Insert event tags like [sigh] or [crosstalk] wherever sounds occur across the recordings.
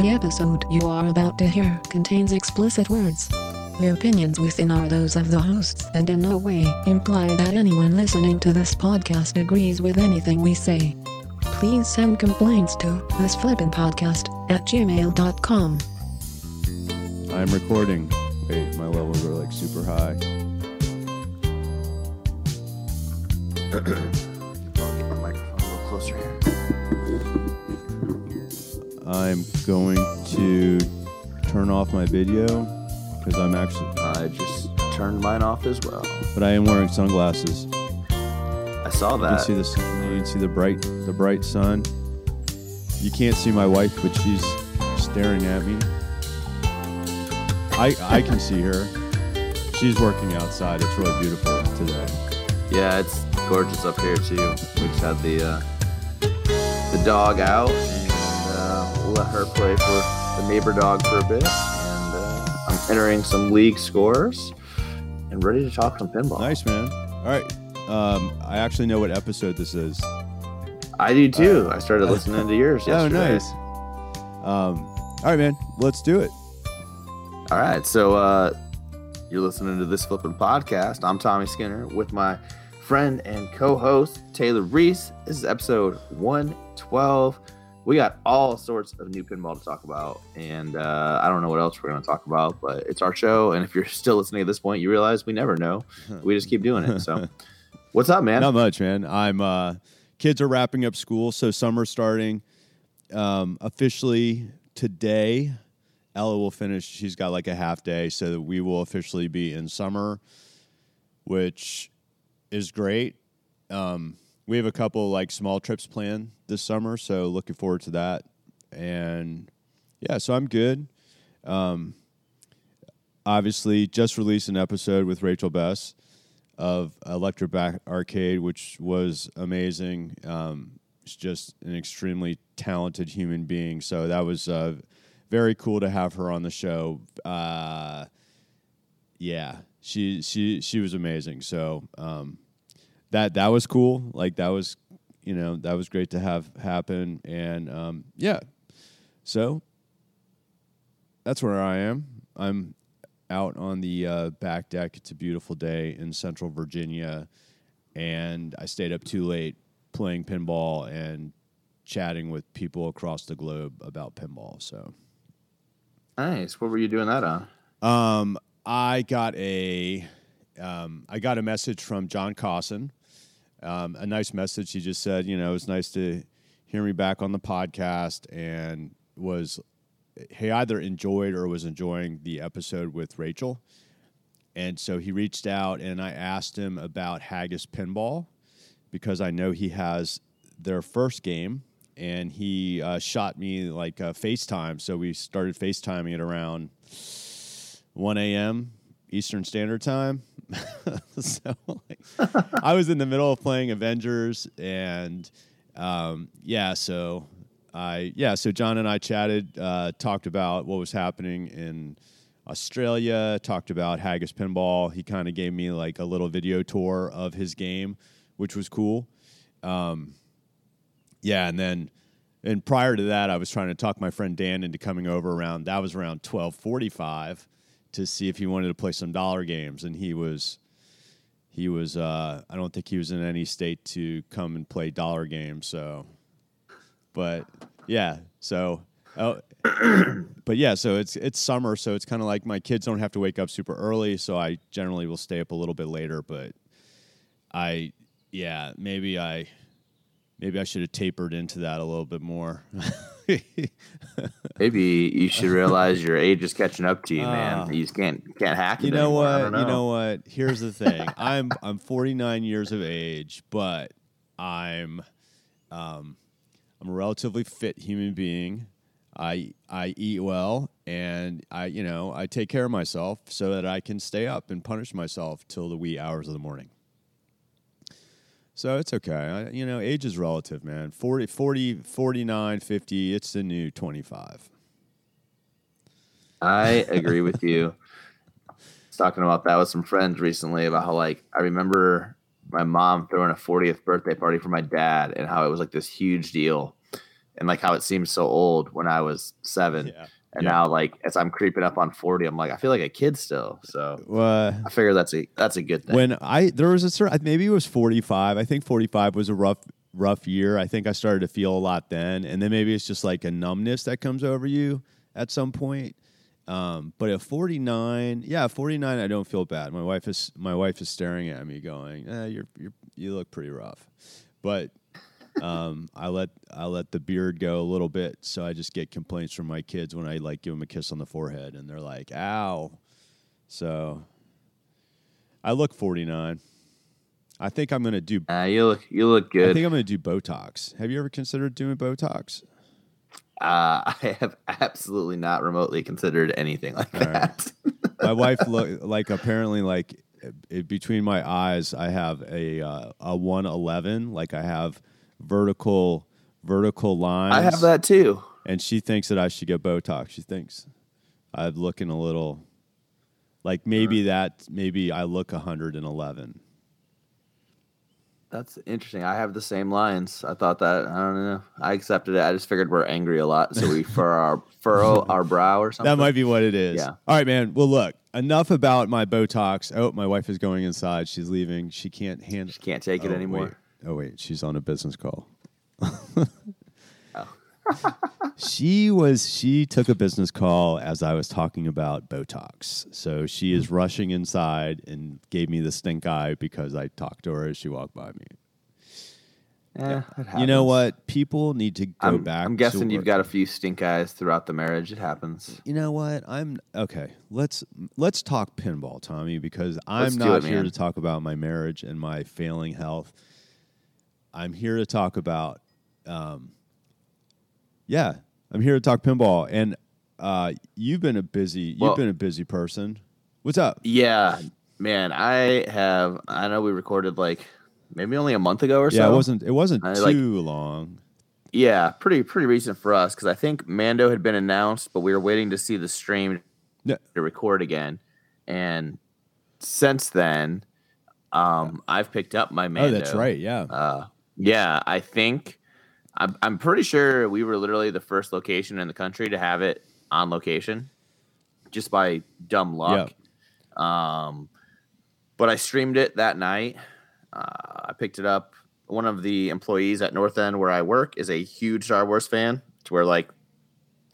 The episode you are about to hear contains explicit words. The opinions within are those of the hosts and in no way imply that anyone listening to this podcast agrees with anything we say. Please send complaints to this flippin' podcast at gmail.com. I'm recording. Wait, my levels are like super high. [clears throat] I'll get my microphone a little closer here. I'm going to turn off my video because I'm actually, I just turned mine off as well. but I am wearing sunglasses. I saw You can that. see this. You can see the bright, the bright sun. You can't see my wife, but she's staring at me. I I can see her. She's working outside. It's really beautiful today. Yeah, it's gorgeous up here too. We just had the uh, the dog out, let her play for the neighbor dog for a bit. And uh, I'm entering some league scores and ready to talk some pinball. Nice man. All right. Um, I actually know what episode this is. I do too. I started [laughs] listening to yours yesterday. Oh, nice. Um, all right, man. Let's do it. All right, so uh, you're listening to this flipping podcast. I'm Tommy Skinner with my friend and co-host Taylor Reese. This is episode 112. We got all sorts of new pinball to talk about, and uh, I don't know what else we're going to talk about, but it's our show. And if you're [laughs] still listening at this point, you realize we never know. [laughs] We just keep doing it. So, [laughs] what's up, man? Not much, man. I'm. Uh, kids are wrapping up school, so summer starting um, officially today. Ella will finish. She's got like a half day, so that we will officially be in summer, which is great. Um, we have a couple like small trips planned this summer, so looking forward to that. And yeah, so I'm good. Um, obviously, just released an episode with Rachel Bess of Electric Bat Arcade, which was amazing. Um, she's just an extremely talented human being. So that was uh, very cool to have her on the show. Uh, yeah, she she she was amazing. So um, that that was cool. Like that was you know that was great to have happen. And um, yeah, so that's where I am. I'm out on the uh, back deck. It's a beautiful day in Central Virginia, and I stayed up too late playing pinball and chatting with people across the globe about pinball. So, Nice. What were you doing that on? um, I got a um, I got a message from John Cosson. Um, a nice message. He just said, you know, it's nice to hear me back on the podcast, and was he either enjoyed or was enjoying the episode with Rachel. And so he reached out and I asked him about Haggis Pinball because I know he has their first game and he uh, shot me like a FaceTime. So we started FaceTiming at around 1 a.m. Eastern Standard Time. [laughs] so like, I was in the middle of playing Avengers and um, yeah, so I yeah, so John and I chatted, uh, talked about what was happening in Australia, talked about Haggis Pinball. He kind of gave me like a little video tour of his game, which was cool. Um, yeah, and then and prior to that, I was trying to talk my friend Dan into coming over around. That was around twelve forty-five to see if he wanted to play some dollar games, and he was he was. Uh, I don't think he was in any state to come and play dollar games. So, but yeah, so. Oh, [clears throat] but yeah, so it's it's summer, so it's kind of like my kids don't have to wake up super early, so I generally will stay up a little bit later. But I, yeah, maybe I, maybe I should have tapered into that a little bit more. [laughs] [laughs] Maybe you should realize your age is catching up to you, Ah. man. You just can't can't hack it. you know anymore. What? don't You know what? Here's the thing. [laughs] I'm I'm 49 years of age, but I'm um, I'm a relatively fit human being. I I eat well, and I you know I take care of myself so that I can stay up and punish myself till the wee hours of the morning. So it's okay. I, you know, age is relative, man. 40, 40, 49, 50, it's the new 25. I agree with you. [laughs] I was talking about that with some friends recently about how like I remember my mom throwing a 40th birthday party for my dad and how it was like this huge deal. and like how it seemed so old when I was seven. Yeah. And Yeah. now, like as I'm creeping up on forty, I'm like, I feel like a kid still. So Uh, I figure that's a that's a good thing. when I there was a certain maybe it was 45. I think 45 was a rough rough year. I think I started to feel a lot then, and then maybe it's just like a numbness that comes over you at some point. Um, but at 49, yeah, 49, I don't feel bad. My wife is my wife is staring at me, going, eh, "You're you're you look pretty rough," but um, I let I let the beard go a little bit, so I just get complaints from my kids when I like give them a kiss on the forehead, and they're like, "Ow!" So I look 49. I think I'm gonna do. uh, you look you look good. I think I'm gonna do Botox. Have you ever considered doing Botox? uh, [laughs] I have absolutely not remotely considered anything like All right. that. [laughs] My wife look like apparently like it, between my eyes, I have a uh, a 111. Like I have vertical vertical lines. I have that too. and she thinks that I should get Botox. She thinks I'm looking a little like maybe that maybe I look 111. That's interesting. I have the same lines. I thought that I don't know. I accepted it. I just figured we're angry a lot, so we [laughs] furrow our furrow our brow or something. That might be what it is. Yeah. All right, man. Well, look, enough about my Botox. Oh, my wife is going inside. She's leaving. She can't handle. She can't take it Oh, anymore. wait. Oh wait, she's on a business call. Oh. [laughs] she was she took a business call as I was talking about Botox. So she is rushing inside and gave me the stink eye because I talked to her as she walked by me. Eh, yeah, You know what? People need to go I'm, back. I'm guessing you've got a few stink eyes throughout the marriage. It happens. You know what? I'm okay. Let's let's talk pinball, Tommy, because I'm Let's not it, here to talk about my marriage and my failing health. I'm here to talk about, um, yeah, I'm here to talk pinball, and uh, you've been a busy, you've Well- been a busy person. What's up? Yeah, man. I have. I know we recorded like maybe only a month ago or something. yeah, so. it wasn't it wasn't I too like- long. Yeah, pretty pretty recent for us because I think Mando had been announced, but we were waiting to see the stream Yeah. to record again. And since then, um, I've picked up my Mando. Oh, that's right. Yeah, Uh, yeah, I think I'm, I'm pretty sure we were literally the first location in the country to have it on location, just by dumb luck. Um, but I streamed it that night. Uh, I picked it up. One of the employees at North End where I work is a huge Star Wars fan. To where like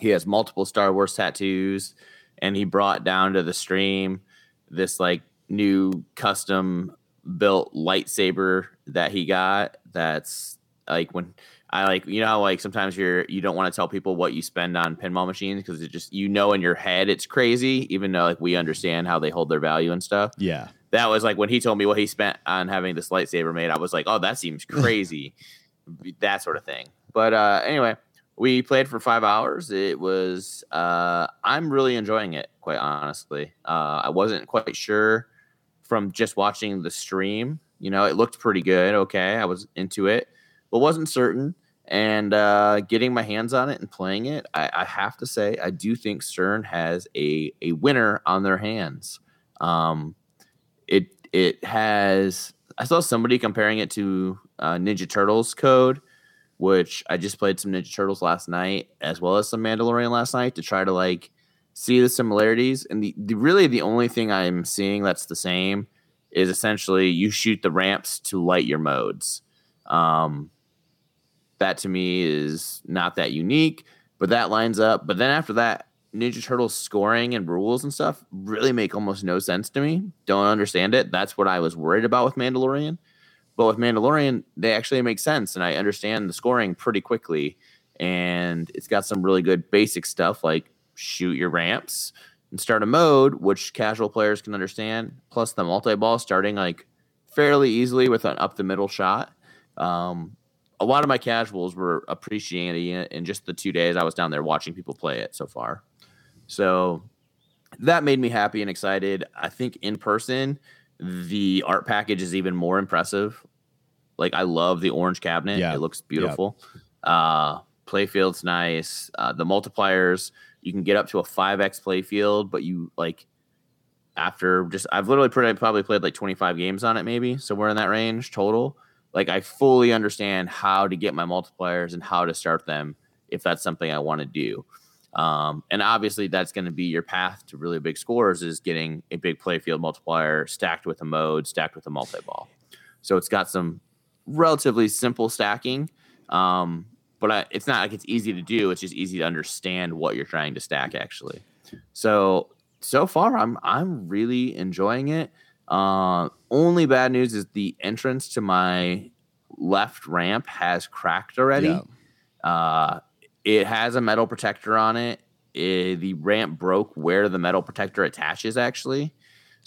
he has multiple Star Wars tattoos, and he brought down to the stream this like new custom built lightsaber that he got. That's like when I like you know how like sometimes you're you don't want to tell people what you spend on pinball machines because it just you know in your head it's crazy even though like we understand how they hold their value and stuff. Yeah. that was like when he told me what he spent on having this lightsaber made i was like oh that seems [laughs] crazy. That sort of thing. But uh anyway we played for five hours. It was uh i'm really enjoying it quite honestly. Uh i wasn't quite sure from just watching the stream you know it looked pretty good okay i was into it but wasn't certain and uh getting my hands on it and playing it i, I have to say i do think Stern has a a winner on their hands um it it has I saw somebody comparing it to uh, Ninja Turtles code, which I just played some Ninja Turtles last night as well as some Mandalorian last night to try to like see the similarities. And the, the really the only thing I'm seeing that's the same is essentially you shoot the ramps to light your modes. Um, that to me is not that unique, but that lines up. But then after that, Ninja Turtles scoring and rules and stuff really make almost no sense to me. Don't understand it. That's what I was worried about with Mandalorian. But with Mandalorian, they actually make sense, and I understand the scoring pretty quickly. And it's got some really good basic stuff like shoot your ramps and start a mode, which casual players can understand. Plus the multi ball starting like fairly easily with an up the middle shot. Um, a lot of my casuals were appreciating it in just the two days I was down there watching people play it so far. So that made me happy and excited. I think in person, the art package is even more impressive. Like I love the orange cabinet. Yeah. It looks beautiful. Uh playfield's nice. Uh the multipliers, you can get up to a 5x playfield, but you like after just I've literally pretty, probably played like 25 games on it maybe. somewhere in that range total. Like I fully understand how to get my multipliers and how to start them if that's something I want to do. Um, and obviously, that's going to be your path to really big scores is getting a big playfield multiplier stacked with a mode, stacked with a multi ball. So it's got some relatively simple stacking, um, but I, it's not like it's easy to do. It's just easy to understand what you're trying to stack actually. So so far, I'm I'm really enjoying it. Uh, only bad news is the entrance to my left ramp has cracked already. Yeah. Uh, it has a metal protector on it. It- the ramp broke where the metal protector attaches, actually.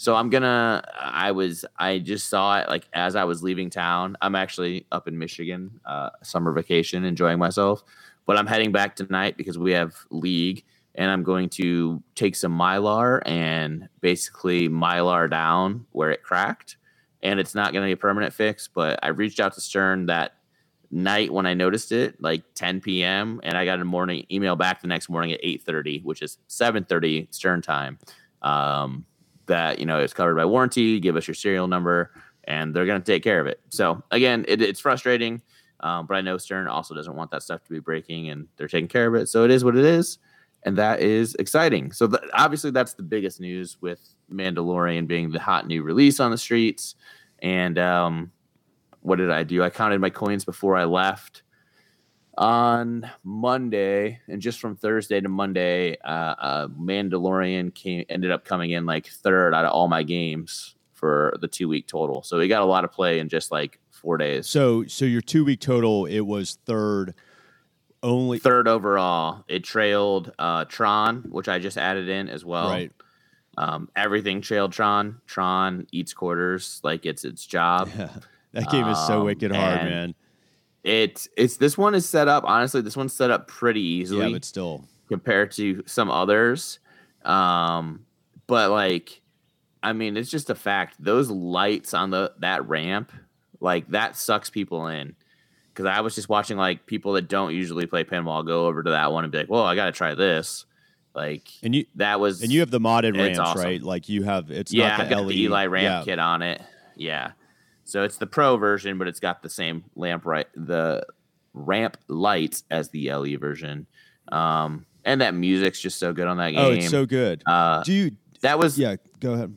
So I'm gonna. I was. I just saw it like as I was leaving town. I'm actually up in Michigan, uh, summer vacation, enjoying myself. But I'm heading back tonight because we have league, and I'm going to take some mylar and basically mylar down where it cracked. And it's not going to be a permanent fix, but I reached out to Stern that night when I noticed it, like 10 p.m., and I got a morning email back the next morning at 8:30, which is 7:30 Stern time. Um, that you know it's covered by warranty. Give us your serial number, and they're going to take care of it. So again, it, it's frustrating, um, but I know Stern also doesn't want that stuff to be breaking, and they're taking care of it. So it is what it is, and that is exciting. So th- obviously, that's the biggest news with Mandalorian being the hot new release on the streets, and um, what did I do? I counted my coins before I left on Monday, and just from Thursday to Monday, uh, uh, Mandalorian came ended up coming in like third out of all my games for the two week total. So we got a lot of play in just like four days. So so your two week total, it was third. Only Third overall, it trailed uh, Tron, which I just added in as well. right. Um, everything trailed Tron. Tron eats quarters like it's its job. [laughs] that game is so Um, wicked hard, man. It's it's this one is set up honestly. This one's set up pretty easily. Yeah, but still. compared to some others. Um, but like, I mean, it's just a fact. Those lights on the that ramp, like that sucks people in. Because I was just watching like people that don't usually play pinball go over to that one and be like, "Well, I got to try this." Like And you that was and you have the modded ramps, awesome. right? Like you have it's yeah, not I the got LED. the LE ramp yeah. kit on it. Yeah, so it's the pro version, but it's got the same lamp right the ramp lights as the LE version. Um, and that music's just so good on that game. Oh, it's so good. uh, Do you that was Yeah, go ahead.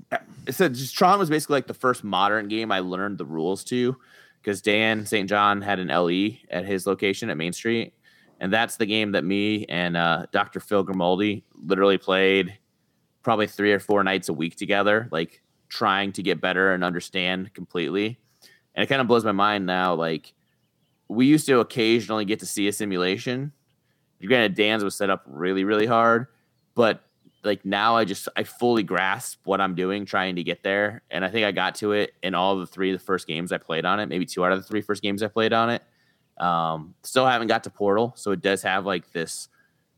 it said just Tron was basically like the first modern game I learned the rules to because Dan St. John had an LE at his location at Main Street. And that's the game that me and uh, Dr. Phil Grimaldi literally played probably three or four nights a week together, like trying to get better and understand completely. And it kind of blows my mind now. Like, we used to occasionally get to see a simulation. Granted, Dan's was set up really, really hard, but like now I just I fully grasp what I'm doing trying to get there. And I think I got to it in all the three of the first games I played on it, maybe two out of the three first games I played on it. Um, still haven't got to Portal, so it does have like this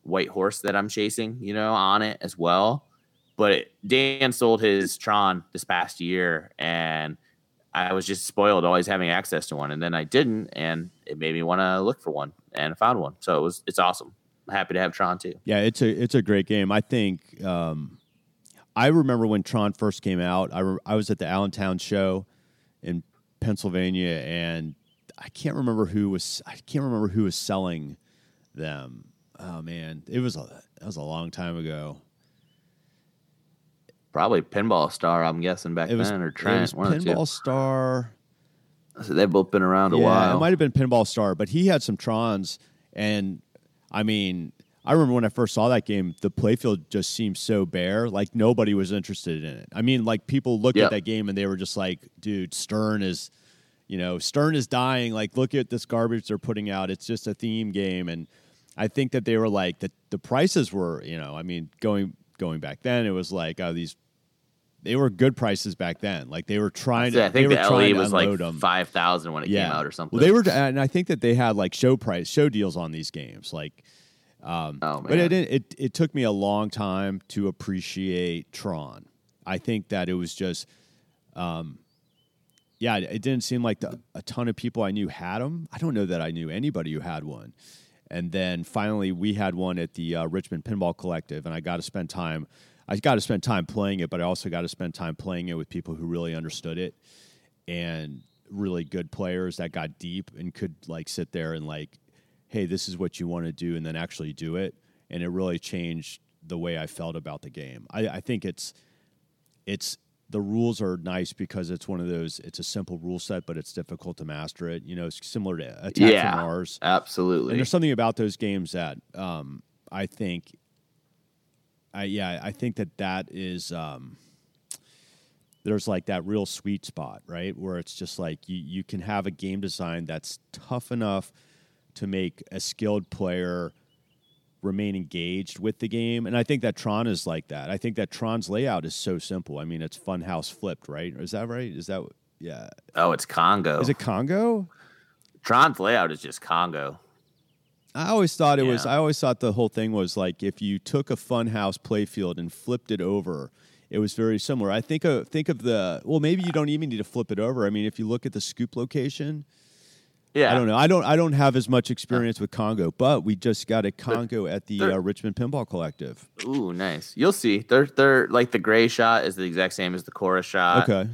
white horse that I'm chasing, you know, on it as well. But Dan sold his Tron this past year, and I was just spoiled always having access to one, and then I didn't, and it made me want to look for one, and I found one. So it was it's awesome. I'm happy to have Tron too. Yeah, it's a it's a great game. I think um, I remember when Tron first came out. I re- I was at the Allentown show in Pennsylvania, and I can't remember who was I can't remember who was selling them. Oh man, it was a that was a long time ago. Probably Pinball Star, I'm guessing back was then, or Trent. was one of the two. Pinball Star. So they've both been around a yeah, while. it might have been Pinball Star, but he had some Trons, and I mean, I remember when I first saw that game, the playfield just seemed so bare, like nobody was interested in it. I mean, like people looked Yep. at that game and they were just like, "Dude, Stern is, you know, Stern is dying. Like, look at this garbage they're putting out. It's just a theme game." And I think that they were like the the prices were, you know, I mean, going going back then, it was like, oh, these. They were good prices back then. Like they were trying to. I think they the LE was like unload 'em five thousand when it came out or something. well, they were, and I think that they had like show price, show deals on these games. Like, um, Oh, but it didn't. It it took me a long time to appreciate Tron. I think that it was just, um, yeah, it didn't seem like the, a ton of people I knew had them. I don't know that I knew anybody who had one. And then finally, we had one at the uh, Richmond Pinball Collective, and I got to spend time. I got to spend time playing it, but I also got to spend time playing it with people who really understood it and really good players that got deep and could like sit there and like hey, this is what you want to do, and then actually do it. And it really changed the way I felt about the game. I, I think it's it's the rules are nice because it's one of those. It's a simple rule set, but it's difficult to master it. You know, it's similar to Attack Yeah. from Mars. Absolutely. And there's something about those games that um, I think, I yeah, I think that that is um, there's like that real sweet spot, right, where it's just like you you can have a game design that's tough enough to make a skilled player remain engaged with the game, and I think that Tron is like that. I think that Tron's layout is so simple. I mean, it's Funhouse flipped, right? Is that right? Is that yeah? oh, it's Congo. Is it Congo? Tron's layout is just Congo. I always thought it was. I always thought the whole thing was like if you took a funhouse playfield and flipped it over, it was very similar. I think of think of the well, maybe you don't even need to flip it over. I mean, if you look at the scoop location, Yeah. I don't know. I don't. I don't have as much experience with Congo, but we just got a Congo at the uh, Richmond Pinball Collective. Ooh, nice. You'll see. They're they're like the gray shot is the exact same as the Quorra shot. Okay.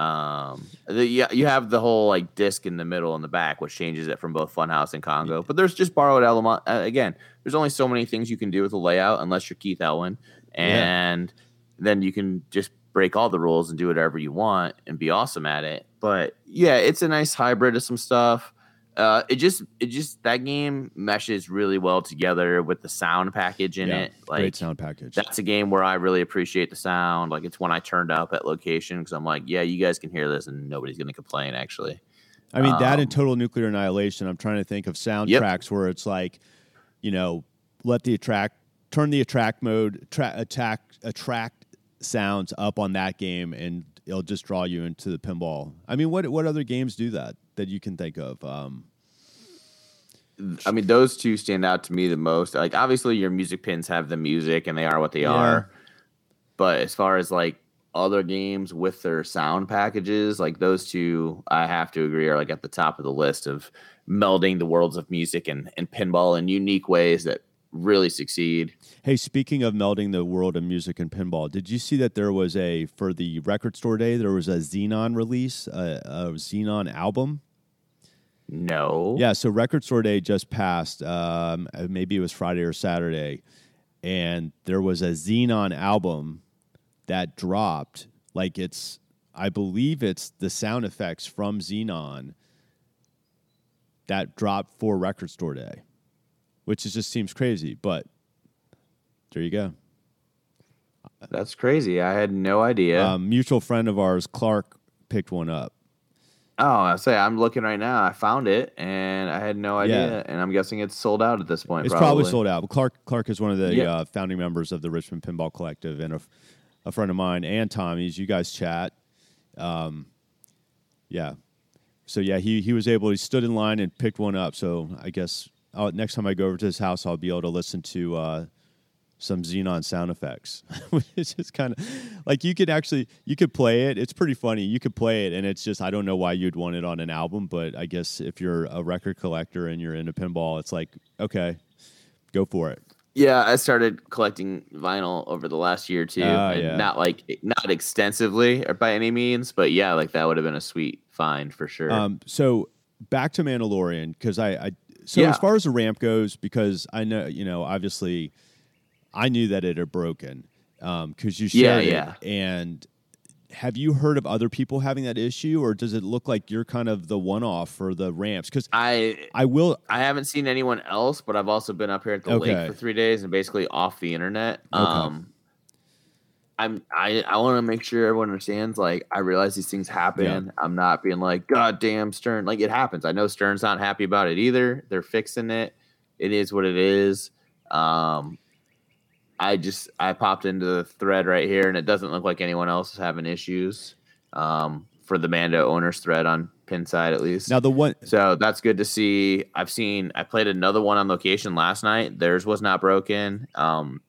Um, the, yeah, you have the whole like disc in the middle and the back, which changes it from both Funhouse and Congo. But there's just borrowed element. Uh, again, there's only so many things you can do with a layout unless you're Keith Elwin, and then you can just break all the rules and do whatever you want and be awesome at it. But yeah, it's a nice hybrid of some stuff. Uh, it just it just that game meshes really well together with the sound package in yeah. it. Like Great sound package. that's a game where I really appreciate the sound. Like it's when I turned up at location because I'm like, yeah, you guys can hear this and nobody's gonna complain. Actually, I mean, that Um, and Total Nuclear Annihilation. I'm trying to think of soundtracks where it's like, you know, let the attract, turn the attract mode, tra- attack, attract sounds up on that game, and it'll just draw you into the pinball. I mean, what what other games do that that you can think of? Um, I mean those two stand out to me the most. Like obviously your music pins have the music and they are what they Yeah. are, but as far as like other games with their sound packages, like those two, I have to agree are like at the top of the list of melding the worlds of music and, and pinball in unique ways that really succeed. hey, speaking of melding the world of music and pinball, did you see that there was a for the record store day there was a Xenon release, a, a Xenon album? No. Yeah, so Record Store Day just passed. Um, uh, maybe it was Friday or Saturday, and there was a Xenon album that dropped. Like it's, I believe it's the sound effects from Xenon that dropped for Record Store Day, which is, just seems crazy, but there you go. That's crazy. I had no idea. Um, mutual friend of ours, Clark, picked one up. Oh, I say I'm looking right now. I found it and I had no idea, Yeah. and I'm guessing it's sold out at this point. It's probably sold out. Clark Clark is one of the Yeah. uh, founding members of the Richmond Pinball Collective, and a friend of mine and Tommy's. You guys chat. Um, yeah. So yeah, he he was able. He stood in line and picked one up. So I guess I'll, next time I go over to his house, I'll be able to listen to uh, some Xenon sound effects, [laughs] which is just kind of like you could actually you could play it. It's pretty funny. You could play it, and it's just I don't know why you'd want it on an album, but I guess if you're a record collector and you're into pinball, it's like okay, go for it. Yeah, I started collecting vinyl over the last year or two, Ah, and yeah. not like not extensively or by any means, but yeah, like that would have been a sweet find for sure. Um, so back to Mandalorian because I, I so Yeah. as far as the ramp goes, because I know you know obviously I knew that it had broken because you Yeah, shared it. yeah. And have you heard of other people having that issue, or does it look like you're kind of the one off for the ramps? Because I I will. I haven't seen anyone else, but I've also been up here at the Okay. lake for three days and basically off the internet. Okay. Um, I'm I I want to make sure everyone understands. Like I realize these things happen. I'm not being like God damn Stern. Like it happens. I know Stern's not happy about it either. They're fixing it. It is what it is. Um, I just I popped into the thread right here, and it doesn't look like anyone else is having issues. Um, for the Mando owners thread on Pinside at least. Now the one So that's good to see. I've seen. I played another one on location last night. Theirs was not broken. Um,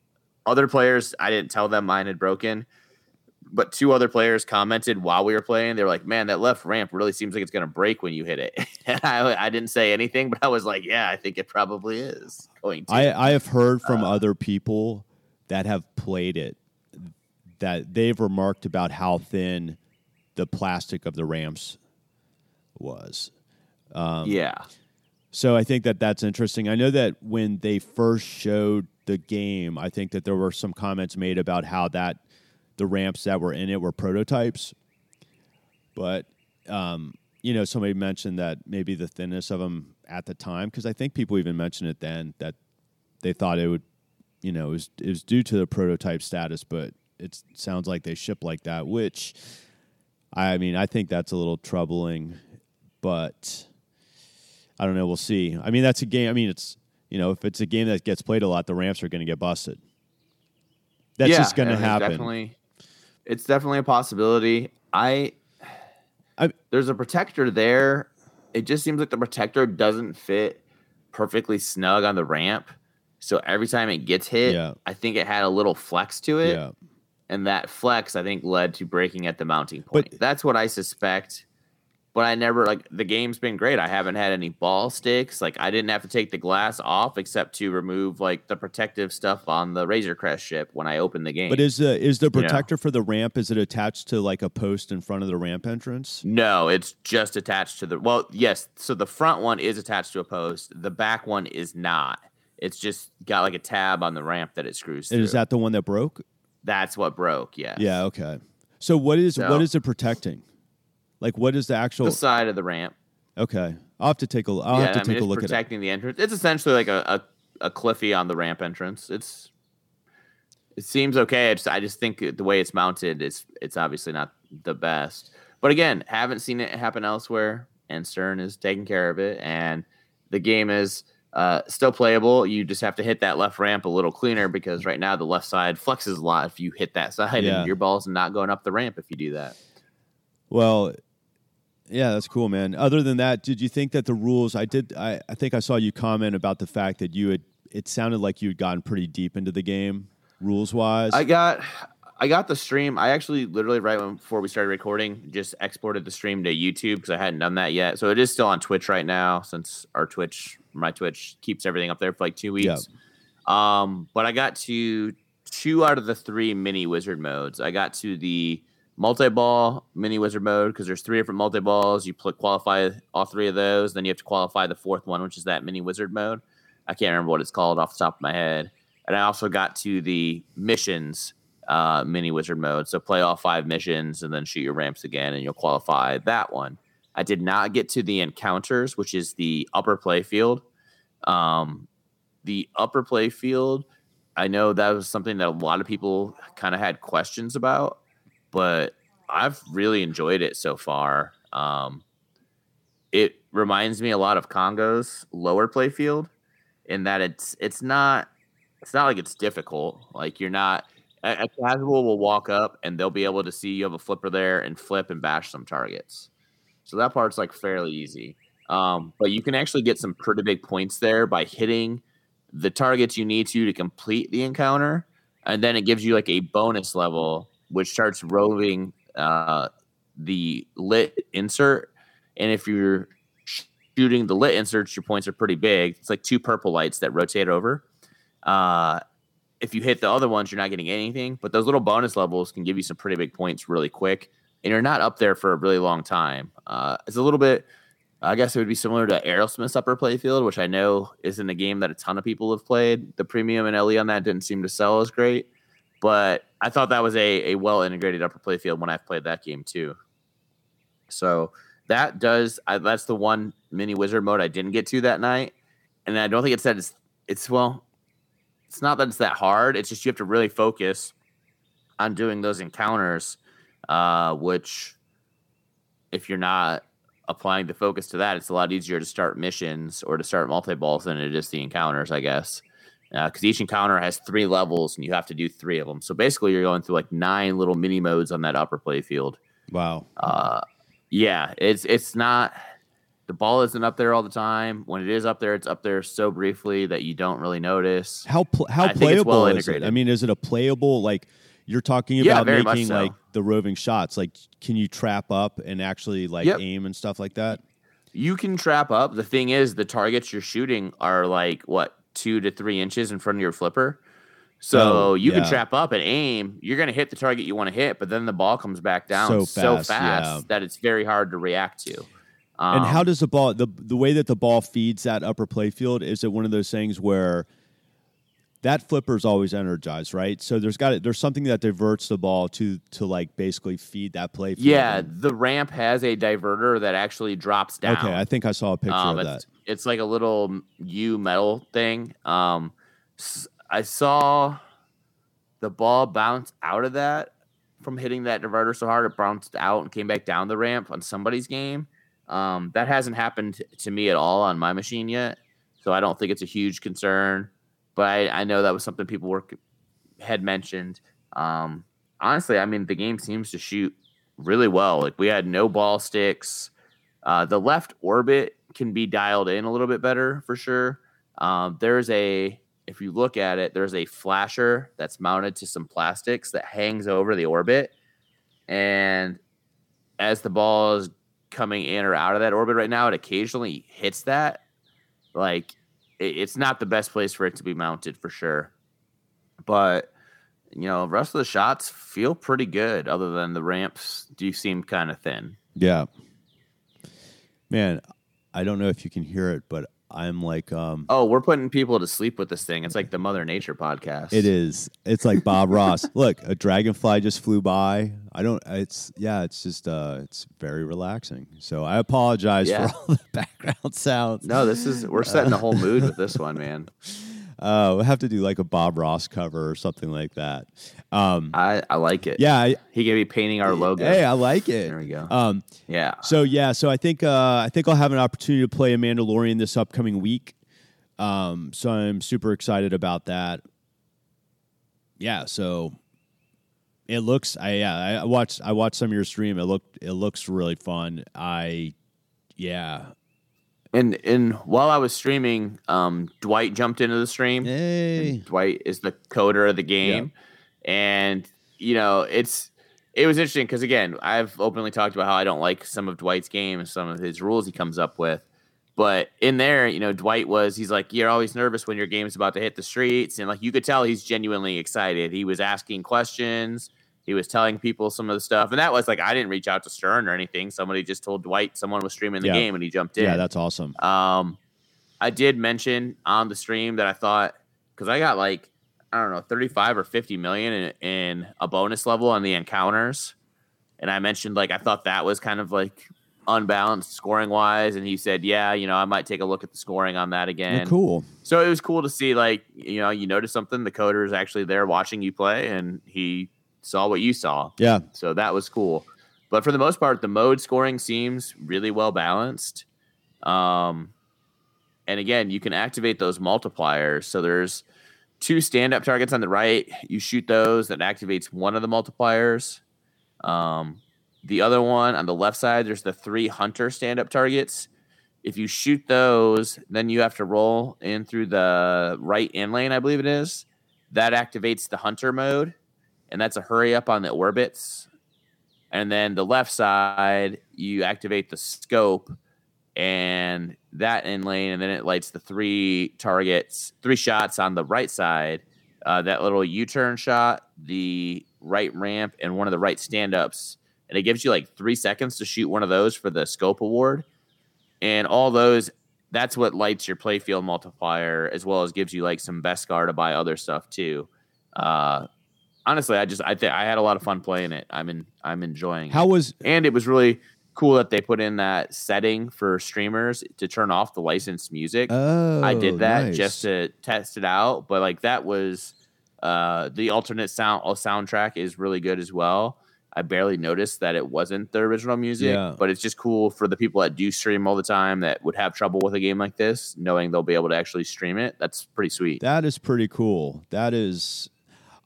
other players, I didn't tell them mine had broken, but two other players commented while we were playing. They were like, "Man, that left ramp really seems like it's going to break when you hit it." [laughs] And I, I didn't say anything, but I was like, "Yeah, I think it probably is going to." I, I have heard Uh, from other people that have played it that they've remarked about how thin the plastic of the ramps was. Um, yeah, So I think that that's interesting. I know that when they first showed the game, I think that there were some comments made about how that the ramps that were in it were prototypes. But um, you know, somebody mentioned that maybe the thinness of them at the time, because I think people even mentioned it then that they thought it would, you know, it was, it was due to the prototype status, but it sounds like they ship like that, which I mean, I think that's a little troubling, but I don't know. We'll see. I mean, that's a game. I mean, it's you know, if it's a game that gets played a lot, the ramps are going to get busted. That's Yeah, just going to happen. Definitely, it's definitely a possibility. I, I- there's a protector there. It just seems like the protector doesn't fit perfectly snug on the ramp. So every time it gets hit, Yeah. I think it had a little flex to it. Yeah. and that flex I think led to breaking at the mounting point. But- That's what I suspect. But I never like the game's been great. I haven't had any ball sticks. Like I didn't have to take the glass off except to remove like the protective stuff on the Razor Crest ship when I opened the game. But is the is the You know. protector for the ramp? Is it attached to like a post in front of the ramp entrance? no, it's just attached to the well, yes. So the front one is attached to a post. The back one is not. It's just got like a tab on the ramp that it screws through. Is that the one that broke? That's what broke. Yes. Yeah. Okay. So what is So- what is it protecting? Like what is the actual? The side of the ramp. Okay, I'll have to take a. I'll yeah, have to I mean, take a it's look at it. protecting the entrance. It's essentially like a, a, a cliffy on the ramp entrance. It's it seems okay. It's, I just think the way it's mounted is it's obviously not the best. But again, haven't seen it happen elsewhere, and Stern is taking care of it, and the game is uh, still playable. You just have to hit that left ramp a little cleaner because right now the left side flexes a lot if you hit that [laughs] side, Yeah. and your ball's not going up the ramp if you do that. Well, yeah, that's cool, man. Other than that, did you think that the rules? I did. I, I think I saw you comment about the fact that you had. It sounded like you had gotten pretty deep into the game, rules wise. I got I got the stream. I actually literally right before we started recording, just exported the stream to YouTube because I hadn't done that yet. So it is still on Twitch right now since our Twitch, my Twitch keeps everything up there for like two weeks. Um, but I got to two out of the three mini wizard modes. I got to the multi-ball mini wizard mode because there's three different multi-balls. You pl- qualify all three of those, then you have to qualify the fourth one, which is that mini wizard mode. I can't remember what it's called off the top of my head. And I also got to the missions uh, mini wizard mode. So play all five missions and then shoot your ramps again, and you'll qualify that one. I did not get to the encounters, which is the upper play field. Um, the upper play field, I know that was something that a lot of people kind of had questions about, but I've really enjoyed it so far. Um, it reminds me a lot of Congo's lower play field in that it's it's not it's not like it's difficult. Like you're not a casual will walk up and they'll be able to see you have a flipper there and flip and bash some targets. So that part's like fairly easy. Um, but you can actually get some pretty big points there by hitting the targets you need to to complete the encounter, and then it gives you like a bonus level which starts roving uh, the lit insert. And if you're shooting the lit inserts, your points are pretty big. It's like two purple lights that rotate over. Uh, if you hit the other ones, you're not getting anything, but those little bonus levels can give you some pretty big points really quick, and you're not up there for a really long time. Uh, it's a little bit, I guess it would be similar to Aerosmith's upper playfield, which I know isn't a game that a ton of people have played. The premium and LE on that didn't seem to sell as great, but I thought that was a, a well integrated upper playfield when I've played that game too. So that does I, that's the one mini wizard mode I didn't get to that night, and I don't think it's that it's it's well, it's not that it's that hard. It's just you have to really focus on doing those encounters, uh, which if you're not applying the focus to that, it's a lot easier to start missions or to start multi balls than it is the encounters, I guess. Because each encounter has three levels and you have to do three of them. So basically, you're going through like nine little mini modes on that upper play field. wow. Uh, yeah, it's it's not the ball isn't up there all the time. When it is up there, it's up there so briefly that you don't really notice. How pl- how I playable well is it? I mean, is it a playable like you're talking about much making so. like the roving shots? Like, can you trap up and actually like Yep. aim and stuff like that? You can trap up. The thing is, the targets you're shooting are like what two to three inches in front of your flipper. So Oh, you yeah. can trap up and aim. You're going to hit the target you want to hit, but then the ball comes back down So so fast, fast, yeah. that it's very hard to react to. and how Um, does the ball the the way that the ball feeds that upper playfield? Is it one of those things where that flipper is always energized, right? So there's got there's something that diverts the ball to to like basically feed that playfield. Yeah, the ramp has a diverter that actually drops down. Okay, I think I saw a picture Um, of that. it's, it's like a little U metal thing. Um, I saw the ball bounce out of that from hitting that diverter so hard it bounced out and came back down the ramp on somebody's game. Um, that hasn't happened to me at all on my machine yet, so I don't think it's a huge concern. But I, I know that was something people were had mentioned. Um, honestly, I mean the game seems to shoot really well. Like we had no ball sticks. Uh, the left orbit can be dialed in a little bit better for sure. Um, there's a, if you look at it, there's a flasher that's mounted to some plastics that hangs over the orbit. And as the ball is coming in or out of that orbit right now, it occasionally hits that. Like, it's not the best place for it to be mounted for sure. But, you know, the rest of the shots feel pretty good, other than the ramps do seem kind of thin. Yeah. Man, I don't know if you can hear it, but I'm like um Oh, we're putting people to sleep with this thing. It's like the Mother Nature podcast. it is. It's like Bob [laughs] Ross. Look, a dragonfly just flew by. I don't it's yeah, it's just uh it's very relaxing. So I apologize Yeah. for all [laughs] the background sounds. No, this is we're setting the whole mood with this one, man. [laughs] Uh we'll have to do like a Bob Ross cover or something like that. Um I I like it. yeah, I, he could be painting our logo. hey, I like it. There we go. Um yeah, So yeah, so I think uh, I think I'll have an opportunity to play a Mandalorian this upcoming week. Um, so I'm super excited about that. Yeah, so it looks. I yeah, I watched I watched some of your stream. It looked it looks really fun. I yeah. And and while I was streaming, um, Dwight jumped into the stream. Hey. Dwight is the coder of the game, and you know it's it was interesting because again, I've openly talked about how I don't like some of Dwight's games, some of his rules he comes up with. But in there, you know, Dwight was he's like, You're always nervous when your game's about to hit the streets. And like you could tell he's genuinely excited. He was asking questions, he was telling people some of the stuff. And that was like I didn't reach out to Stern or anything. Somebody just told Dwight someone was streaming the Yeah. game and he jumped in. Yeah, that's awesome. Um, I did mention on the stream that I thought because I got like I don't know 35 or 50 million in, in a bonus level on the encounters, and I mentioned like I thought that was kind of like unbalanced scoring wise, and he said, yeah, you know, I might take a look at the scoring on that again. cool. So it was cool to see like you know you notice something, the coder is actually there watching you play, and he saw what you saw. Yeah. So that was cool. But for the most part, the mode scoring seems really well balanced. Um, and again, you can activate those multipliers. So there's two stand up targets on the right. You shoot those, that activates one of the multipliers. Um, the other one on the left side, there's the three hunter stand up targets. If you shoot those, then you have to roll in through the right in lane, I believe it is. That activates the hunter mode, and that's a hurry up on the orbits. And then the left side, you activate the scope and that in lane, and then it lights the three targets, three shots on the right side. Uh, that little U turn shot, the right ramp, and one of the right stand ups. And it gives you like three seconds to shoot one of those for the scope award. And all those, that's what lights your playfield multiplier, as well as gives you like some Beskar to buy other stuff too. Uh, honestly, I just I think I had a lot of fun playing it. I'm in I'm enjoying it How was and it was really cool that they put in that setting for streamers to turn off the licensed music. Oh, I did that nice. just to test it out, but like that was uh, the alternate sound uh, soundtrack is really good as well. I barely noticed that it wasn't the original music, Yeah. but it's just cool for the people that do stream all the time that would have trouble with a game like this, knowing they'll be able to actually stream it. That's pretty sweet. That is pretty cool. That is,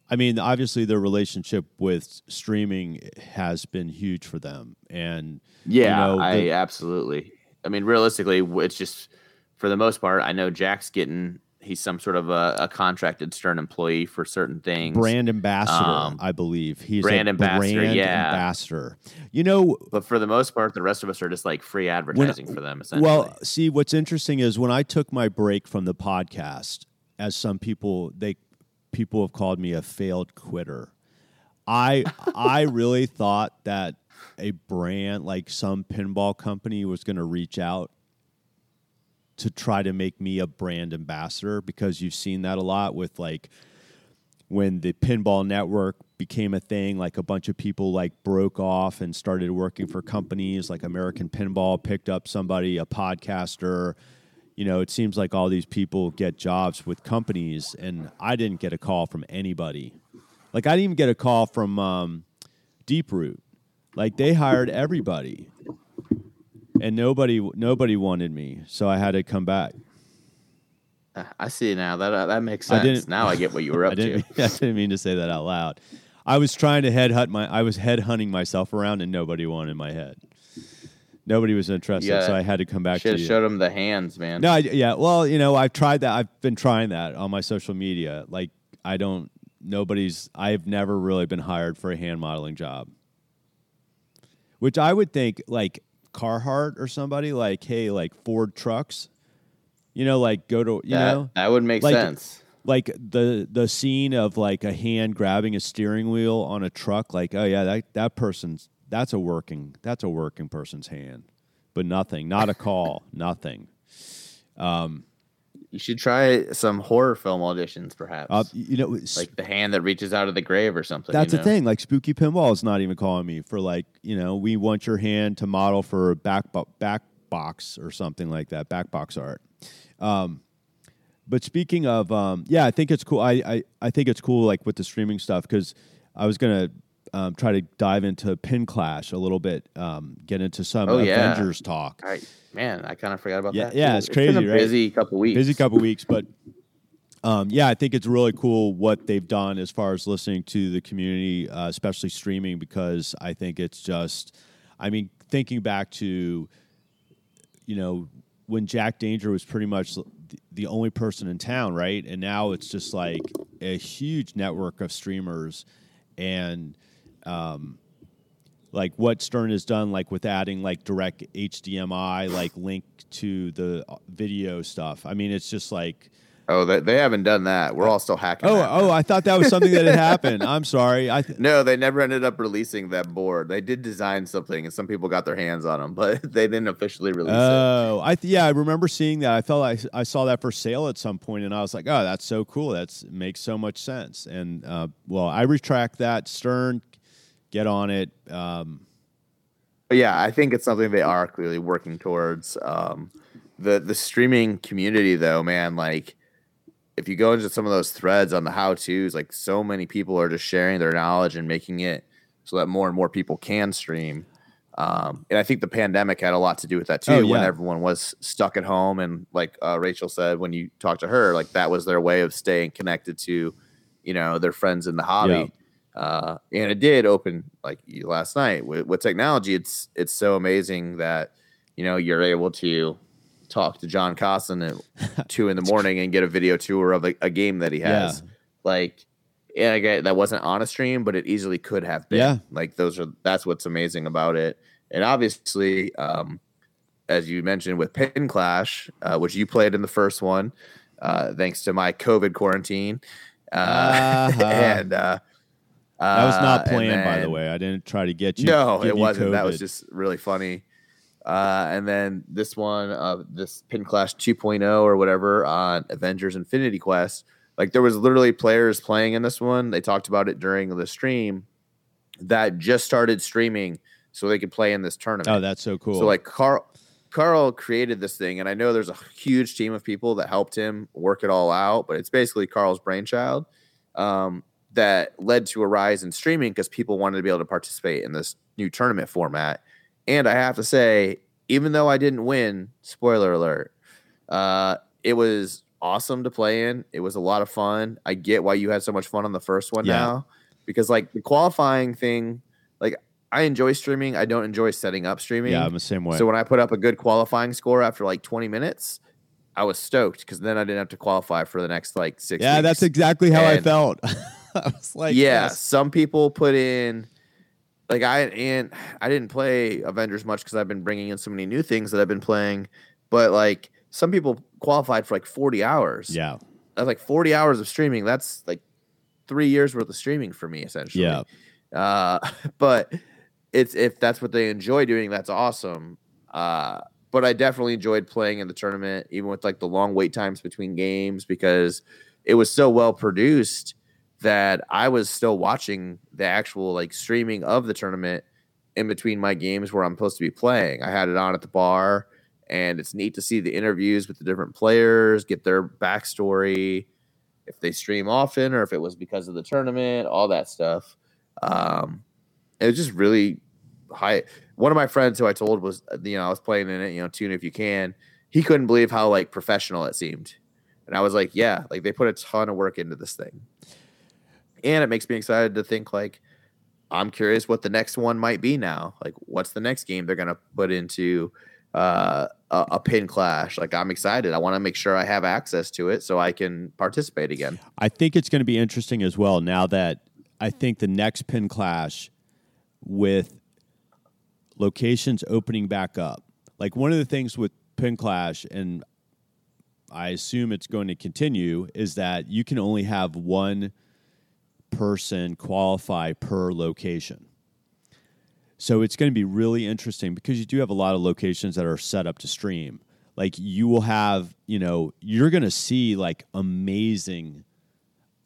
I mean, obviously their relationship with streaming has been huge for them, and Yeah, know, I the- absolutely. I mean, realistically, it's just for the most part. I know Jack's getting he's some sort of a, a contracted Stern employee for certain things. brand ambassador, Um, I believe he's brand a ambassador, brand yeah. ambassador. You know, but for the most part, the rest of us are just like free advertising for them. Essentially, Well, see, what's interesting is when I took my break from the podcast, as some people they people have called me a failed quitter. I I really thought that a brand like some pinball company was going to reach out to try to make me a brand ambassador because you've seen that a lot with like when the pinball network became a thing like a bunch of people like broke off and started working for companies like American Pinball picked up somebody a podcaster you know it seems like all these people get jobs with companies and I didn't get a call from anybody like I didn't even get a call from um, Deeproot like they hired everybody and nobody nobody wanted me, so I had to come back. Uh, I see now. That uh, that makes I sense. didn't- now I get what you were [laughs] up didn't, to. [laughs] I didn't mean to say that out loud. I was trying to head hunt my I was head hunting myself around, and nobody wanted my head. Nobody was interested, Yeah. so I had to come back Should to you. showed him the hands, man. No, I, yeah. Well, you know, I've tried that. I've been trying that on my social media. Like, I don't. Nobody's. I've never really been hired for a hand modeling job. Which I would think, like Carhartt or somebody, like, hey, like Ford trucks. You know, like go to you that, know, that would make like- sense. like the the scene of like a hand grabbing a steering wheel on a truck. Like, oh yeah, that that person's that's a working that's a working person's hand, but nothing, not a call, [laughs] nothing. You should try some horror film auditions, perhaps. Uh, you know, like the hand that reaches out of the grave or something. That's you the thing. Like Spooky Pinball is not even calling me for like you know we want your hand to model for back bo- back box or something like that back box art. Um, but speaking of um, yeah, I think it's cool. I, I I think it's cool like with the streaming stuff because I was gonna um, try to dive into Pin Clash a little bit, um, get into some Oh, yeah. Avengers talk. All right, man, I kind of forgot about Yeah, that. yeah, it's, it's been crazy, a right? busy couple weeks. busy couple weeks, but um, yeah, I think it's really cool what they've done as far as listening to the community, uh, especially streaming, because I think it's just, I mean, thinking back to, you know, when Jack Danger was pretty much the only person in town, right? And now it's just like a huge network of streamers and, um, like what Stern has done, like with adding like direct HDMI, like link to the uh, video stuff. I mean, it's just like, Oh, they, they haven't done that. We're all still hacking. oh, that oh. I thought that was something that had happened. I'm [laughs] sorry. I th- no, they never ended up releasing that board. They did design something, and some people got their hands on them, but [laughs] they didn't officially release it. oh, I th- yeah, I remember seeing that. I felt I, I saw that for sale at some point, and I was like, oh, that's so cool. That's makes so much sense. And uh, well, I retract that. Stern, get on it. Um, But yeah, I think it's something they are clearly working towards. Um, the the streaming community, though, man, like if you go into some of those threads on the how tos, like so many people are just sharing their knowledge and making it so that more and more people can stream. Um, and I think the pandemic had a lot to do with that too. Oh, When everyone was stuck at home, and like uh, Rachel said, when you talked to her, like that was their way of staying connected to, you know, their friends in the hobby. Uh, and it did open like last night with, with technology. It's it's so amazing that you know you're able to talk to John Costin at [laughs] two in the morning and get a video tour of a, a game that he has. Like, yeah, I that wasn't on a stream, but it easily could have been. Yeah. Like those are that's what's amazing about it. And obviously, um, as you mentioned with Pin Clash, uh, which you played in the first one, uh, thanks to my COVID quarantine. Uh, [laughs] Uh-huh. and uh, that was not uh, planned, by the way. I didn't try to get you. no, it you wasn't. That was just really funny. Uh, and then this one, uh, this Pin Clash 2.0 or whatever on Avengers Infinity Quest. Like there was literally players playing in this one. They talked about it during the stream that just started streaming so they could play in this tournament. Oh, that's so cool. So like Carl Carl created this thing, and I know there's a huge team of people that helped him work it all out, but it's basically Carl's brainchild um, that led to a rise in streaming because people wanted to be able to participate in this new tournament format. And I have to say, even though I didn't win, spoiler alert, uh, it was awesome to play in. It was a lot of fun. I get why you had so much fun on the first one Yeah. now because like the qualifying thing, like I enjoy streaming. I don't enjoy setting up streaming. yeah, I'm the same way. So when I put up a good qualifying score after like 20 minutes, I was stoked because then I didn't have to qualify for the next like six. yeah, weeks. that's exactly how I felt. [laughs] [laughs] I was like, yeah. yes. Some people put in like I and I didn't play Avengers much because I've been bringing in so many new things that I've been playing. But like some people qualified for like 40 hours. yeah, That's like 40 hours of streaming. That's like three years worth of streaming for me essentially. yeah. Uh, [laughs] but it's if that's what they enjoy doing, that's awesome. Uh, but I definitely enjoyed playing in the tournament, even with like the long wait times between games, because it was so well produced that I was still watching the actual like streaming of the tournament in between my games where I'm supposed to be playing. I had it on at the bar, and it's neat to see the interviews with the different players, get their backstory, if they stream often or if it was because of the tournament, all that stuff. Um, it was just really high. One of my friends who I told was, you know, I was playing in it, you know, tune if you can. He couldn't believe how like professional it seemed, and I was like, yeah, like they put a ton of work into this thing, and it makes me excited to think like I'm curious what the next one might be now. Like, what's the next game they're gonna put into uh, a, a pin clash? Like, I'm excited. I want to make sure I have access to it so I can participate again. I think it's going to be interesting as well now that I think the next pin clash with locations opening back up. Like one of the things with pin clash and I assume it's going to continue is that you can only have one person qualify per location. So it's going to be really interesting because you do have a lot of locations that are set up to stream. Like you will have, you know, you're going to see like amazing,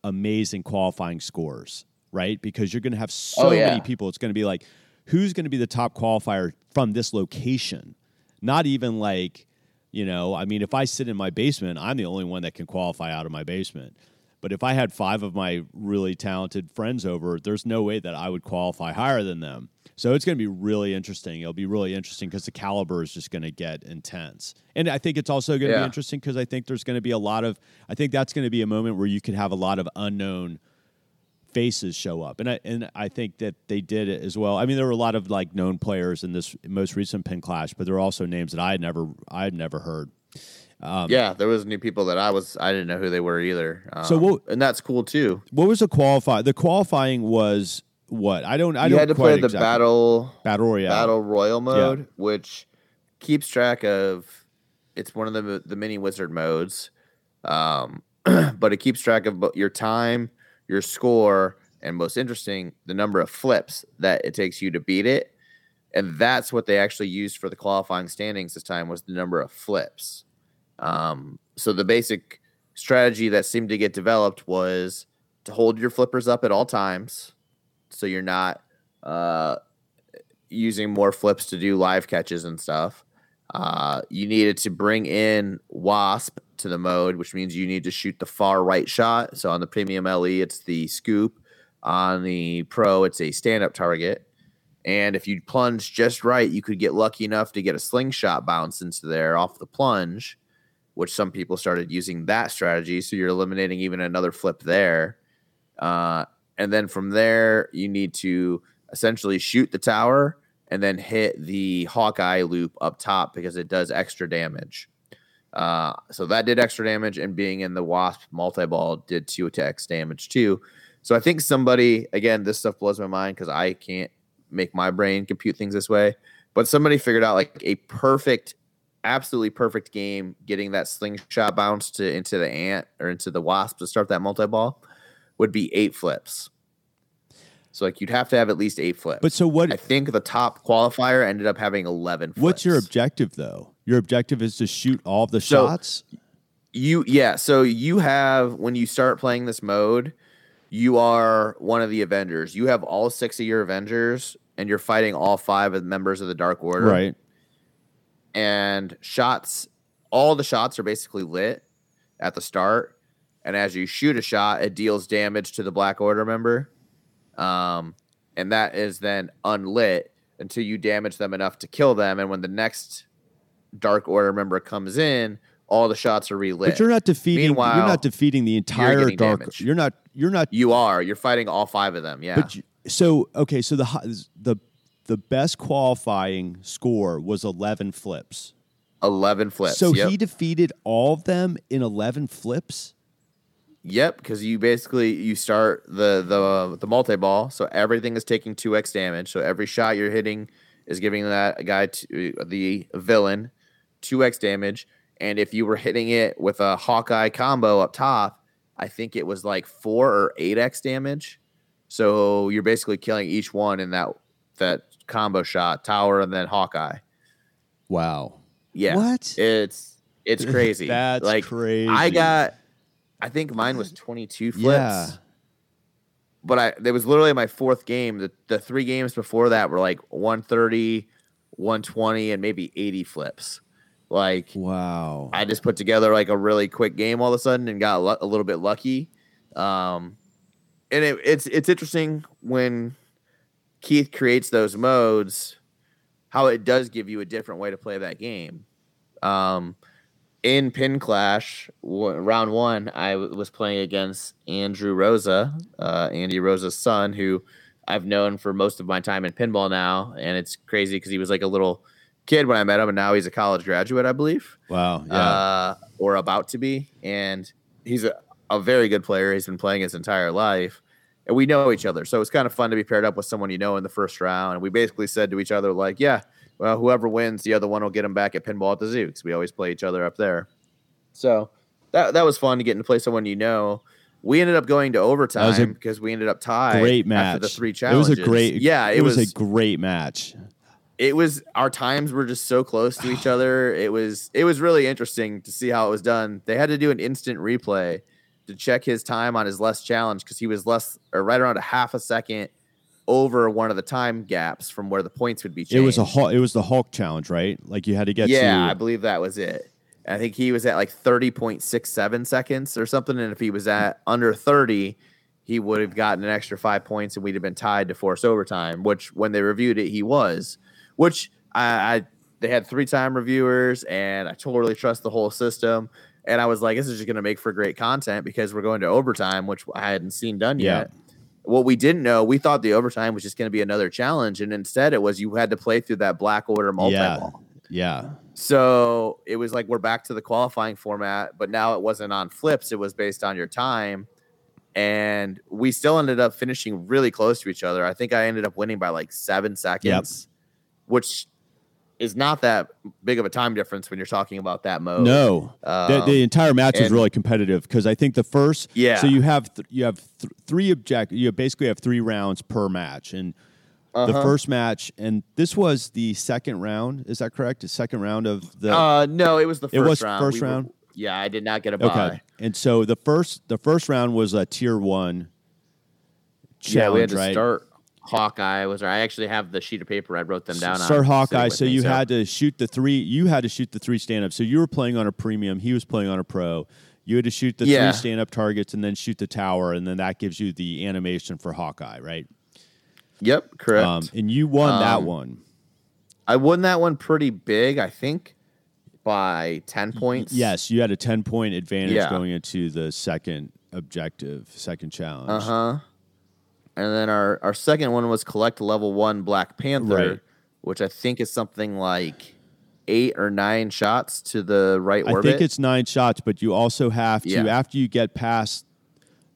amazing qualifying scores, right? Because you're going to have oh, so Oh, yeah. many people. It's going to be like, who's going to be the top qualifier from this location? Not even like, you know, I mean, if I sit in my basement, I'm the only one that can qualify out of my basement. But if I had five of my really talented friends over, there's no way that I would qualify higher than them. So it's going to be really interesting. It'll be really interesting because the caliber is just going to get intense. And I think it's also going to be interesting because I think there's going to be a lot of, I think that's going to be a moment where you could have a lot of unknown faces show up. And I, and I think that they did it as well. I mean, there were a lot of like known players in this most recent pin clash, but there were also names that I had never, I had never heard. Um, yeah, there was new people that I was I didn't know who they were either. Um, So what- and that's cool too. What was the qualify? The qualifying was what? I don't. I you don't had to play the exactly- battle battle royale. battle royal mode, which keeps track of. It's one of the the mini wizard modes, um, [clears throat] but it keeps track of your time, your score, and most interesting, the number of flips that it takes you to beat it. And that's what they actually used for the qualifying standings this time was the number of flips. Um, so the basic strategy that seemed to get developed was to hold your flippers up at all times, so you're not uh, using more flips to do live catches and stuff. Uh, you needed to bring in Wasp to the mode, which means you need to shoot the far right shot. So on the premium LE, it's the scoop. On the pro, it's a stand up target. And if you plunge just right, you could get lucky enough to get a slingshot bounce into there off the plunge, which some people started using that strategy. So you're eliminating even another flip there. Uh, and then from there, you need to essentially shoot the tower and then hit the Hawkeye loop up top because it does extra damage. Uh, so that did extra damage, and being in the Wasp multi ball did two attacks damage too. So I think somebody, again, this stuff blows my mind because I can't make my brain compute things this way, but somebody figured out like a perfect, absolutely perfect game getting that slingshot bounce to into the ant or into the wasp to start that multi ball would be eight flips. So like you'd have to have at least eight flips. But so what? I think the top qualifier ended up having 11 flips. What's your objective though? Your objective is to shoot all the So- shots. You yeah, so you have when you start playing this mode, you are one of the Avengers. You have all six of your Avengers and you're fighting all five of the members of the Dark Order. Right. And shots all the shots are basically lit at the start. And as you shoot a shot, it deals damage to the Black Order member. Um, and that is then unlit until you damage them enough to kill them. And when the next Dark Order member comes in, all the shots are relit. But you're not defeating. Meanwhile, you're not defeating the entire getting dark. damage. You're not. You're not. You are. You're fighting all five of them. Yeah. But you, so okay. So the the the best qualifying score was 11 flips. 11 flips. So yep. he defeated all of them in 11 flips. Yep, because you basically you start the the the multi ball, so everything is taking two x damage. So every shot you're hitting is giving that guy to, uh, the villain two x damage. And if you were hitting it with a Hawkeye combo up top, I think it was like four or eight x damage. So you're basically killing each one in that that combo shot, tower, and then Hawkeye. Wow. Yeah, What? it's it's [laughs] crazy. That's like crazy. I got, I think mine was twenty two flips. Yeah. but I there was literally my fourth game. The the three games before that were like 130, 120, and maybe 80 flips. Like Wow. I just put together like a really quick game all of a sudden and got lu- a little bit lucky. Um, and it, it's it's interesting when Keith creates those modes, how it does give you a different way to play that game. Um, in Pin Clash, w- round one, I w- was playing against Andrew Rosa, uh, Andy Rosa's son, who I've known for most of my time in pinball now, and it's crazy because he was like a little kid when I met him, and now he's a college graduate, I believe wow. Yeah. uh, or about to be. And he's a, a very good player. He's been playing his entire life. And we know each other. So it's kind of fun to be paired up with someone you know in the first round. And we basically said to each other, like, yeah, well, whoever wins, the other one will get him back at pinball at the zoo because we always play each other up there. So that, that was fun to get to play someone you know. We ended up going to overtime because we ended up tied great match. after the three challenges. It was a great. yeah. It, It, was, was a great match. it was our times were just so close to each other. It was it was really interesting to see how it was done. They had to do an instant replay to check his time on his less challenge because he was less or right around a half a second over one of the time gaps from where the points would be changed. It was a Hulk, it was the Hulk challenge, right? Like you had to get yeah, I believe that was it. I think he was at like thirty point six seven seconds or something, and if he was at under thirty, he would have gotten an extra five points, and we'd have been tied to force overtime. Which, when they reviewed it, he was. Which I, I they had three time reviewers, and I totally trust the whole system. And I was like, this is just going to make for great content because we're going to overtime, which I hadn't seen done Yeah. yet. What we didn't know, we thought the overtime was just going to be another challenge, and instead it was you had to play through that black order multi ball. yeah. So it was like we're back to the qualifying format, but now it wasn't on flips; it was based on your time. And we still ended up finishing really close to each other. I think I ended up winning by like seven seconds, which is not that big of a time difference when you're talking about that mode. No, the, Um, the entire match was and- really competitive because I think the first, Yeah. So you have th- you have th- three object. You basically have three rounds per match, and the Uh-huh. first match, and this was the second round. Is that correct? The second round of the Uh, no, it was the first It was round. first We were- round? yeah, I did not get a buy. okay. And so the first the first round was a tier one challenge, Yeah, we had to right? start. Hawkeye was. There. I actually have the sheet of paper. I wrote them down. on, Sir Hawkeye. So me, you had to shoot the three. You had to shoot the three stand up. So you were playing on a premium. He was playing on a pro. You had to shoot the Yeah. three stand up targets and then shoot the tower, and then that gives you the animation for Hawkeye, right? Yep, correct. Um, and you won that Um, one. I won that one pretty big, I think, by 10 points. Yes, you had a ten point advantage Yeah. going into the second objective, second challenge. Uh huh. And then our, our second one was collect level one Black Panther, Right. which I think is something like eight or nine shots to the right I orbit. think it's nine shots, but you also have to Yeah. after you get past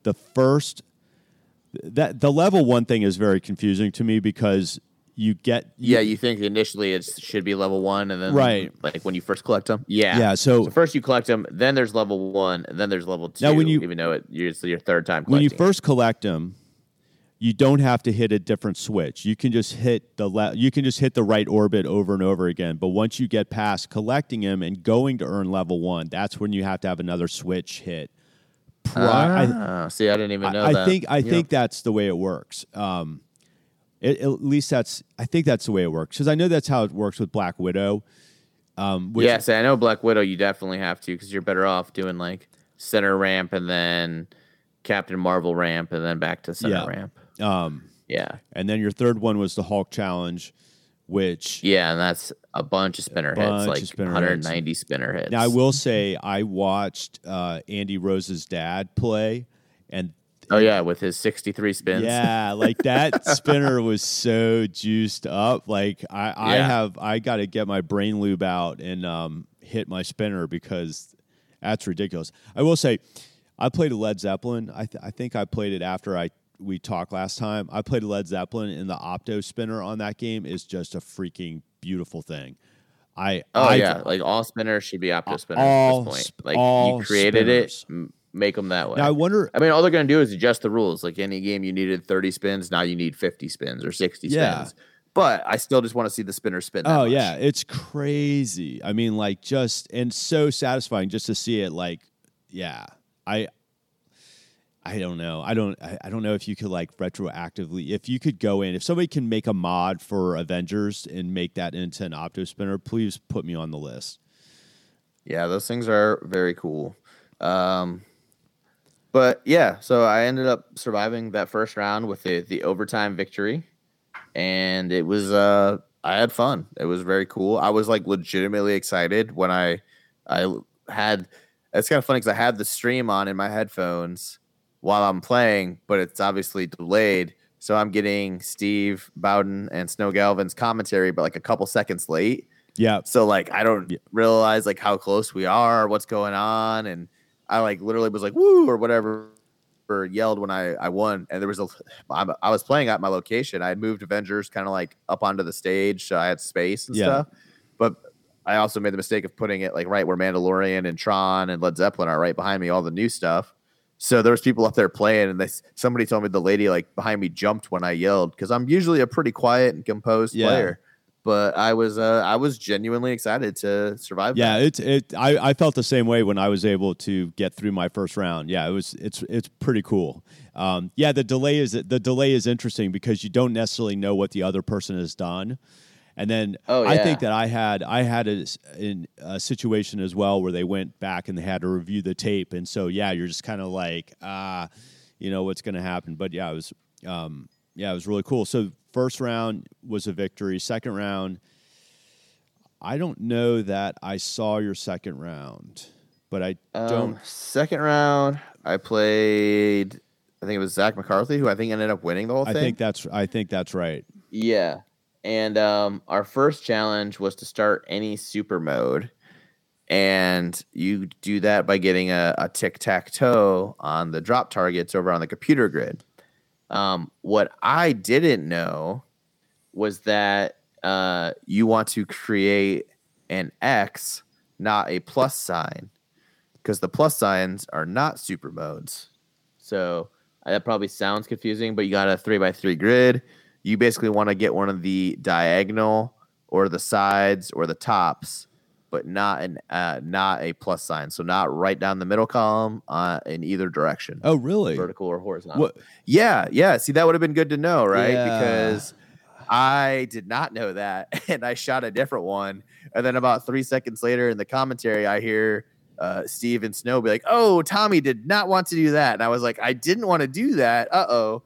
the first that the level one thing is very confusing to me because you get yeah, you think initially it should be level one, and then Right. like when you first collect them. Yeah. yeah so So first you collect them, then there's level one, and then there's level two. Now, when you- even though it, it's your third time when you first collect them you don't have to hit a different switch you can just hit the le- you can just hit the right orbit over and over again but once you get past collecting them and going to earn level one that's when you have to have another switch hit Pri- I- Ah, see, I didn't even know I, that. I think I Yeah. think that's the way it works. Um, it, at least that's I think that's the way it works because I know that's how it works with Black Widow. Um, which, yeah, I know Black Widow. You definitely have to because you're better off doing like center ramp and then Captain Marvel ramp and then back to center Yeah. ramp. Um, Yeah, and then your third one was the Hulk challenge, which yeah, and that's a bunch of spinner bunch hits, of like spinner 190 spinner hits. now I will say I watched uh, Andy Rosa's dad play, and Oh yeah, with his 63 spins. Yeah, like that [laughs] spinner was so juiced up. Like I, I Yeah. have, I got to get my brain lube out and um, hit my spinner because that's ridiculous. I will say, I played a Led Zeppelin. I, th- I think I played it after I we talked last time. I played Led Zeppelin, and the Opto spinner on that game is just a freaking beautiful thing. I Oh I, yeah, like all spinners should be opto spinners all at this point. sp- Like all you created spinners. it, make them that way. Now I wonder. I mean, all they're going to do is adjust the rules. Like any game, you needed 30 spins. Now you need 50 spins or 60 Yeah. spins. but I still just want to see the spinner spin. that Oh much. yeah, it's crazy. I mean, like just and so satisfying just to see it. Like, yeah, I, I don't know. I don't. I, don't know if you could like retroactively. If you could go in, if somebody can make a mod for Avengers and make that into an opto spinner, please put me on the list. Yeah, those things are very cool. Um, but yeah, so I ended up surviving that first round with the the overtime victory, and it was uh I had fun. It was very cool. I was like legitimately excited when I I had. It's kind of funny because I had the stream on in my headphones while I'm playing, but it's obviously delayed. So I'm getting Steve Bowden and Snow Galvin's commentary, but like a couple seconds late. Yeah, So like I don't Yeah. realize like how close we are, what's going on, and I like literally was like woo or whatever or yelled when I I won. And there was a I'm- I was playing at my location. I had moved Avengers kind of like up onto the stage, so I had space and Yeah. stuff. But I also made the mistake of putting it like right where Mandalorian and Tron and Led Zeppelin are right behind me, all the new stuff. So there was people up there playing, and they somebody told me the lady like behind me jumped when I yelled because I'm usually a pretty quiet and composed Yeah. player but I was uh, I was genuinely excited to survive. yeah. that. It it I, I felt the same way when I was able to get through my first round. Yeah, it was it's it's pretty cool. Um, yeah, the delay is the delay is interesting because you don't necessarily know what the other person has done. And then Oh, I think that I had I had a, in a situation as well where they went back and they had to review the tape, and so yeah, you're just kind of like ah, you know what's going to happen. But yeah, it was um, yeah, it was really cool. So first round was a victory. Second round, I don't know that I saw your second round, but I Um, don't. second round, I played. I think it was Zach McCarthy, who I think ended up winning the whole I thing. think that's I think that's right. Yeah. And um, our first challenge was to start any super mode. And you do that by getting a, a tic tac toe on the drop targets over on the computer grid. Um, what I didn't know was that uh, you want to create an X, not a plus sign, because the plus signs are not super modes. So that probably sounds confusing, but you got a three by three grid. You basically want to get one of the diagonal or the sides or the tops, but not an uh, not a plus sign. So not right down the middle column uh, in either direction, Oh, really? vertical or horizontal. What? Yeah, yeah. See, that would have been good to know, right? Yeah. Because I did not know that, [laughs] and I shot a different one. And then about three seconds later, in the commentary, I hear uh, Steve and Snow be like, "Oh, Tommy did not want to do that," and I was like, "I didn't want to do that." Uh oh.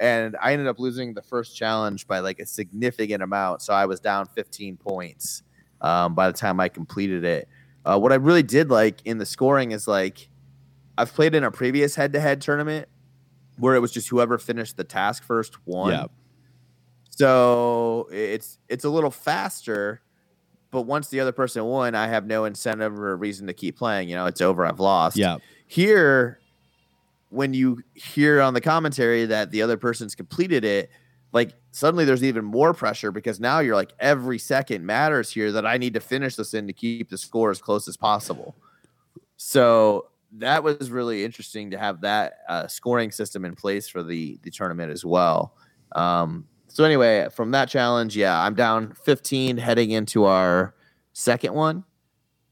And I ended up losing the first challenge by like a significant amount, so I was down 15 points um, by the time I completed it. Uh, what I really did like in the scoring is like I've played in a previous head-to-head tournament where it was just whoever finished the task first won. Yeah. So it's it's a little faster, but once the other person won, I have no incentive or reason to keep playing. You know, it's over. I've lost. Yeah. Here, when you hear on the commentary that the other person's completed it, like suddenly there's even more pressure because now you're like every second matters here that I need to finish this in to keep the score as close as possible. So that was really interesting to have that uh, scoring system in place for the the tournament as well. Um, so anyway, from that challenge, yeah, I'm down 15 heading into our second one,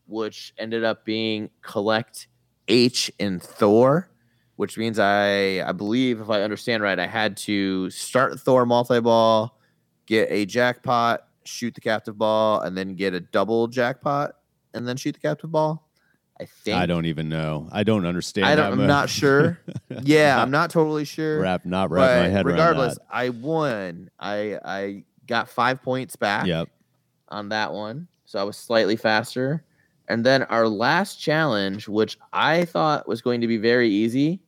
which ended up being collect H in Thor, which means I I believe if I understand right, I had to start Thor multi ball, get a jackpot, shoot the captive ball, and then get a double jackpot, and then shoot the captive ball. I think I don't even know. I don't understand. I don't, I'm much. not sure. [laughs] Yeah, I'm not totally sure. Wrap not wrap my head regardless, I won. I I got five points back. Yep. on that one, so I was slightly faster. And then our last challenge, which I thought was going to be very easy,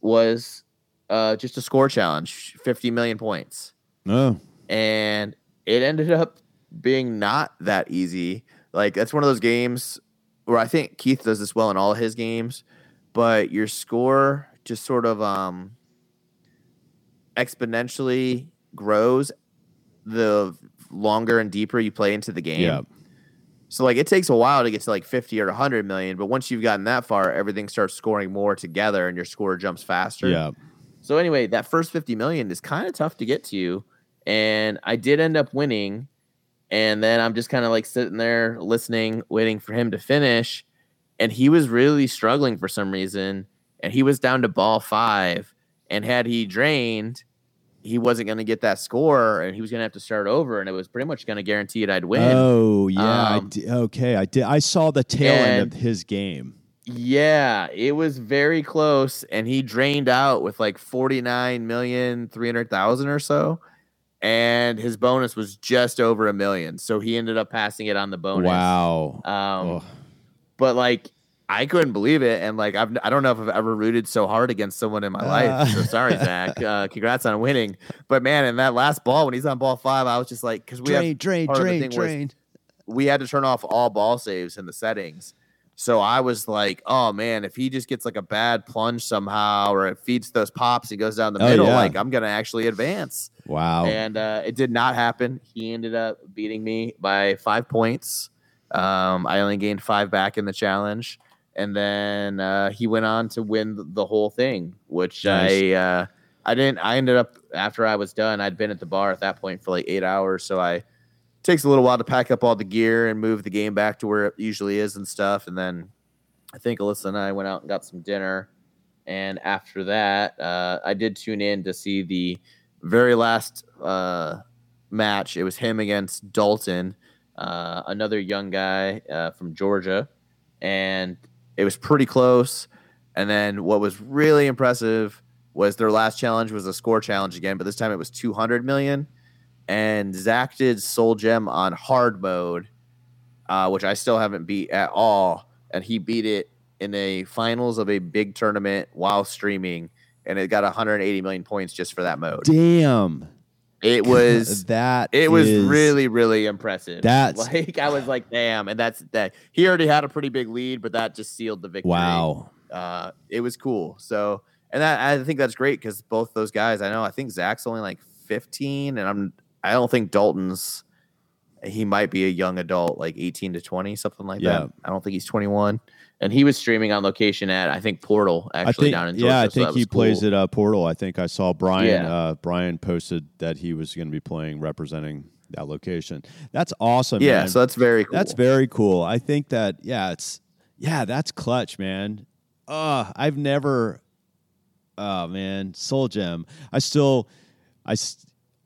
was uh, just a score challenge, 50 million points, Oh. and it ended up being not that easy. Like that's one of those games where I think Keith does this well in all his games, but your score just sort of um exponentially grows the longer and deeper you play into the game. Yeah. So like it takes a while to get to like 50 or 100 million, but once you've gotten that far, everything starts scoring more together and your score jumps faster. Yeah. So anyway, that first 50 million is kind of tough to get to and I did end up winning. And then I'm just kind of like sitting there listening, waiting for him to finish. And he was really struggling for some reason. And he was down to ball five. And had he drained, he wasn't going to get that score and he was going to have to start over. And it was pretty much going to guarantee it I'd win. Oh yeah, I Um, di- okay. I did. I saw the tail end of his game. Yeah, it was very close, and he drained out with like forty nine million three hundred thousand or so, and his bonus was just over a million. So he ended up passing it on the bonus. Wow. Um, Oh. but like I couldn't believe it, and like I've I don't know if I've ever rooted so hard against someone in my life. So sorry, [laughs] Zach. Uh, congrats on winning. But man, in that last ball when he's on ball five, I was just like, because we have drain, drain, the drain, was- drain. we had to turn off all ball saves in the settings. So I was like, oh man, if he just gets like a bad plunge somehow or it feeds those pops, he goes down the Oh, middle, yeah. like I'm gonna actually advance. Wow. And uh, it did not happen. He ended up beating me by five points. Um, I only gained five back in the challenge. And then uh, he went on to win the whole thing, which Nice. I uh, I didn't. I ended up after I was done. I'd been at the bar at that point for like eight hours, so I takes a little while to pack up all the gear and move the game back to where it usually is and stuff. And then I think Alyssa and I went out and got some dinner. And after that, uh, I did tune in to see the very last uh, match. It was him against Dalton, uh, another young guy uh, from Georgia, and it was pretty close. And then what was really impressive was their last challenge was a score challenge again, but this time it was 200 million. And Zach did Soul Gem on hard mode, uh, which I still haven't beat at all. And he beat it in a finals of a big tournament while streaming, and it got 180 million points just for that mode. Damn. It [laughs] was that. it was is- really really impressive. That's- [laughs] like I was like, damn, and that's that. He already had a pretty big lead, but that just sealed the victory. Wow. uh, it was cool. So, and that I think that's great because both those guys, I know, I think Zach's only like 15, and I'm I don't think Dalton's. He might be a young adult, like 18 to 20, something like Yeah. that. I don't think he's 21. And he was streaming on location at I think Portal actually think. down in Georgia. yeah, I so think he was plays at uh, Portal. I think I saw Brian. Yeah. Uh, Brian posted that he was going to be playing representing that location. That's awesome. Yeah, man. so that's very cool. That's very cool. I think that yeah, it's yeah, that's clutch, man. Uh, I've never oh man, Soul Gem. I still I,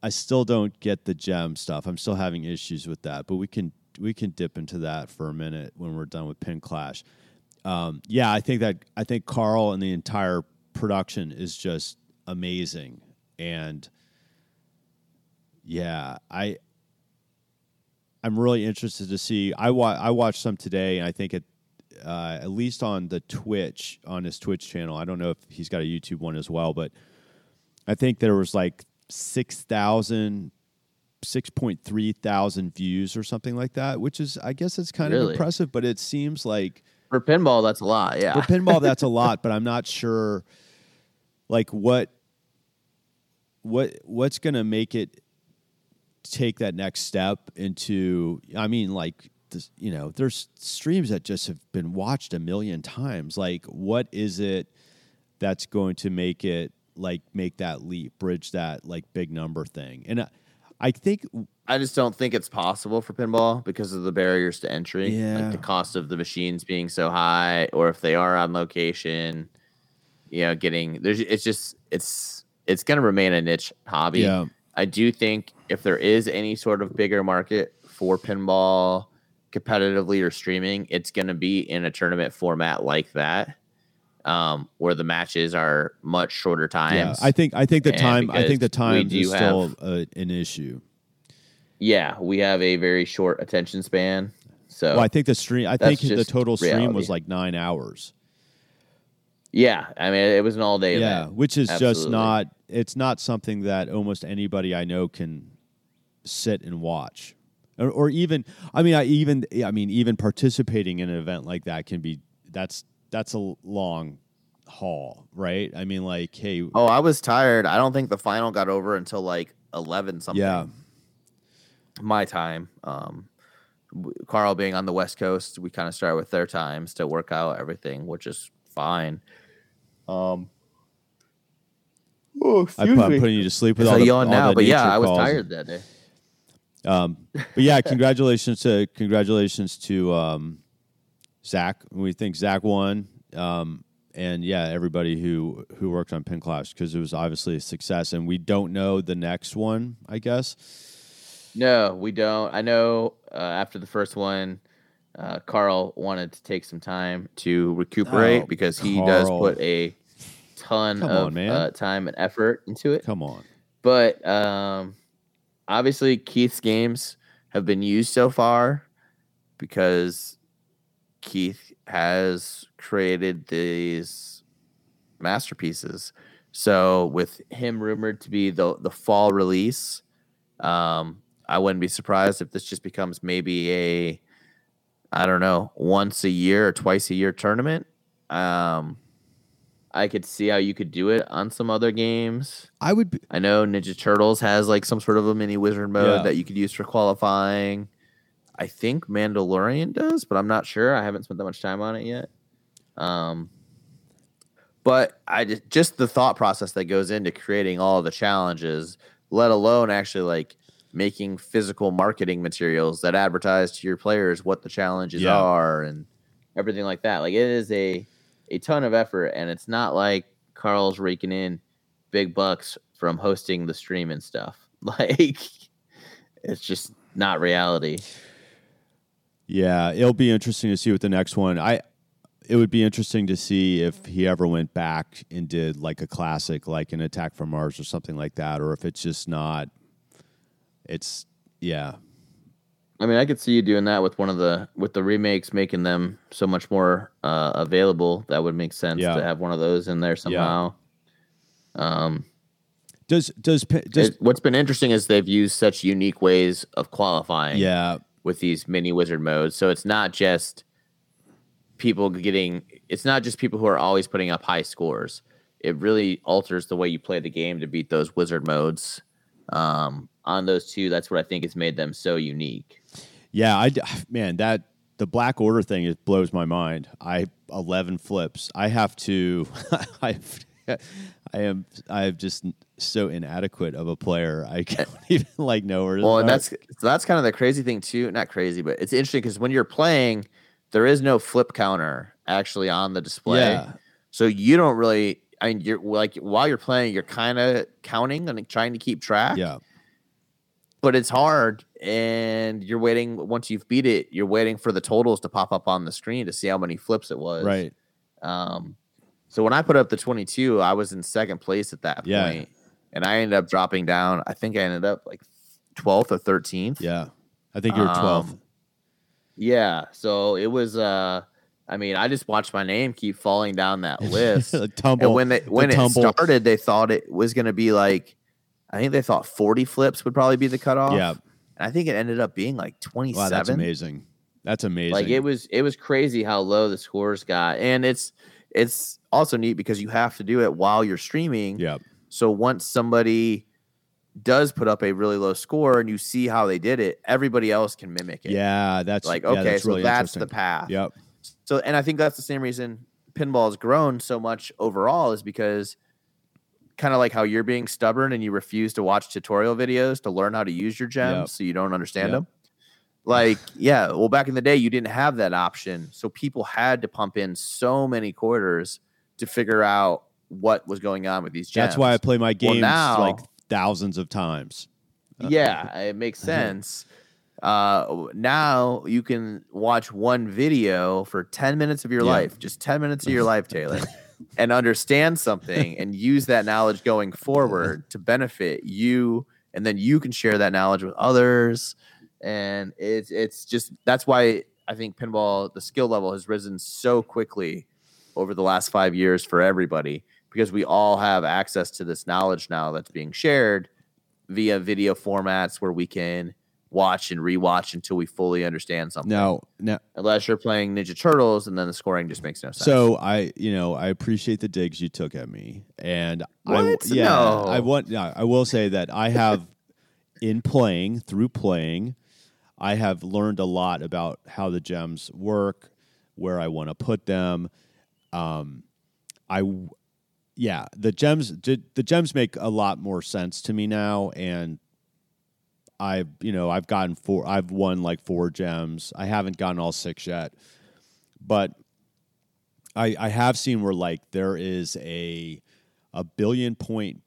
I still don't get the gem stuff. I'm still having issues with that, but we can we can dip into that for a minute when we're done with Pin Clash. Um, yeah, I think that I think Carl and the entire production is just amazing, and yeah, I I'm really interested to see. I wa- I watched some today, and I think it uh, at least on the Twitch on his Twitch channel. I don't know if he's got a YouTube one as well, but I think there was like 6,000, 6.3 thousand views or something like that, which is I guess it's kind of impressive, but it seems like for pinball. That's a lot. Yeah. for pinball that's a [laughs] lot, but I'm not sure like what what what's going to make it take that next step into I mean like this, you know there's streams that just have been watched a million times like what is it that's going to make it like make that leap bridge that like big number thing and I, I think I just don't think it's possible for pinball because of the barriers to entry. Yeah. Like the cost of the machines being so high, or if they are on location, you know, getting there's it's just it's it's gonna remain a niche hobby. yeah I do think if there is any sort of bigger market for pinball competitively or streaming, it's gonna be in a tournament format like that. Um, where the matches are much shorter times. yeah I think I think the And time I think the time is still have- uh, an issue yeah, we have a very short attention span. So well I think the stream I think the total stream was like nine hours Yeah, I mean it was an all day event. yeah event. which is just not it's not something that almost anybody i know can sit and watch or, or even i mean i even i mean even participating in an event like that can be that's that's a long haul right i mean like hey Oh, I was tired. I don't think the final got over until like eleven something. yeah my time. Um, Carl being on the West Coast, we kind of start with their times to work out everything, which is fine. Um, Oh, I put, I'm putting you to sleep with so all the, yawn all now, the but yeah, I was calls. tired that day. Um, but yeah, congratulations to congratulations to um, Zach. We think Zach won, um, and yeah, everybody who who worked on Pin Clash because it was obviously a success, and we don't know the next one. I guess. No, we don't. I know uh, after the first one, uh, Carl wanted to take some time to recuperate Oh, because he does put a ton Come of on. Uh, time and effort into it. Come on. But um, obviously, Keith's games have been used so far because Keith has created these masterpieces. So, with him rumored to be the the fall release, um, I wouldn't be surprised if this just becomes maybe a, I don't know, once a year or twice a year tournament. Um, I could see how you could do it on some other games. I would. Be, I know Ninja Turtles has like some sort of a mini wizard mode Yeah. that you could use for qualifying. I think Mandalorian does, but I'm not sure. I haven't spent that much time on it yet. Um, but I just just the thought process that goes into creating all the challenges, let alone actually like making physical marketing materials that advertise to your players what the challenges Yeah. are and everything like that. Like it is a a ton of effort, and it's not like Carl's raking in big bucks from hosting the stream and stuff. [laughs] Like it's just not reality. yeah, it'll be interesting to see what the next one. I. It would be interesting to see if he ever went back and did like a classic, like an Attack from Mars or something like that, or if it's just not. It's yeah, I mean, I could see you doing that with one of the with the remakes, making them so much more uh, available. That would make sense Yeah. to have one of those in there somehow. Um, Does does does it- what's been interesting is they've used such unique ways of qualifying. yeah with these mini wizard modes. So it's not just people getting it's not just people who are always putting up high scores. It really alters the way you play the game to beat those wizard modes. Um, on those two, that's what I think has made them so unique. Yeah, I man, that the black order thing it blows my mind. I eleven flips. I have to. [laughs] I I am. I am just so inadequate of a player. I [laughs] can't even like know where. to Well, and that's so that's kind of the crazy thing too. Not crazy, but it's interesting because when you're playing, there is no flip counter actually on the display. yeah, So you don't really. I mean, you're like while you're playing, you're kind of counting and trying to keep track. yeah, but it's hard and you're waiting once you've beat it you're waiting for the totals to pop up on the screen to see how many flips it was right. um so when i put up the 22 i was in second place at that Yeah. point and i ended up dropping down i think i ended up like 12th or 13th Yeah, I think you're twelfth. Um, yeah so it was uh i mean i just watched my name keep falling down that [laughs] list tumble. and when they when it tumble. started they thought it was going to be like i think they thought 40 flips would probably be the cutoff yeah, and I think it ended up being like 27. wow, that's amazing. That's amazing. Like it was it was crazy how low the scores got. And it's it's also neat because you have to do it while you're streaming. yeah, So once somebody does put up a really low score and you see how they did it, everybody else can mimic it. yeah. That's Like yeah, okay, that's so really that's the path. Yep. So and I think that's the same reason pinball has grown so much overall is because kind of like how you're being stubborn and you refuse to watch tutorial videos to learn how to use your gems Yep. so you don't understand Yep. them. Like, yeah, well, back in the day, you didn't have that option. So people had to pump in so many quarters to figure out what was going on with these gems. That's why I play my Well, games now- like thousands of times. yeah, it makes [laughs] sense. Uh, now you can watch one video for 10 minutes of your Yeah. life, just 10 minutes of your life, Taylor, [laughs] and understand something and use that knowledge going forward to benefit you. And then you can share that knowledge with others. And it's, it's just that's why I think pinball, the skill level has risen so quickly over the last five years for everybody because we all have access to this knowledge now that's being shared via video formats where we can watch and rewatch until we fully understand something. Now, now, Unless you're playing Ninja Turtles and then the scoring just makes no sense. So I, you know, I appreciate the digs you took at me, and I, What? yeah, No. I want, I will say that I have, [laughs] in playing through playing, I have learned a lot about how the gems work, where I want to put them. Um, I, yeah, the gems the gems make a lot more sense to me now, and I've you know I've gotten four, I've won like four gems. I haven't gotten all six yet, but I I have seen where like there is a a billion point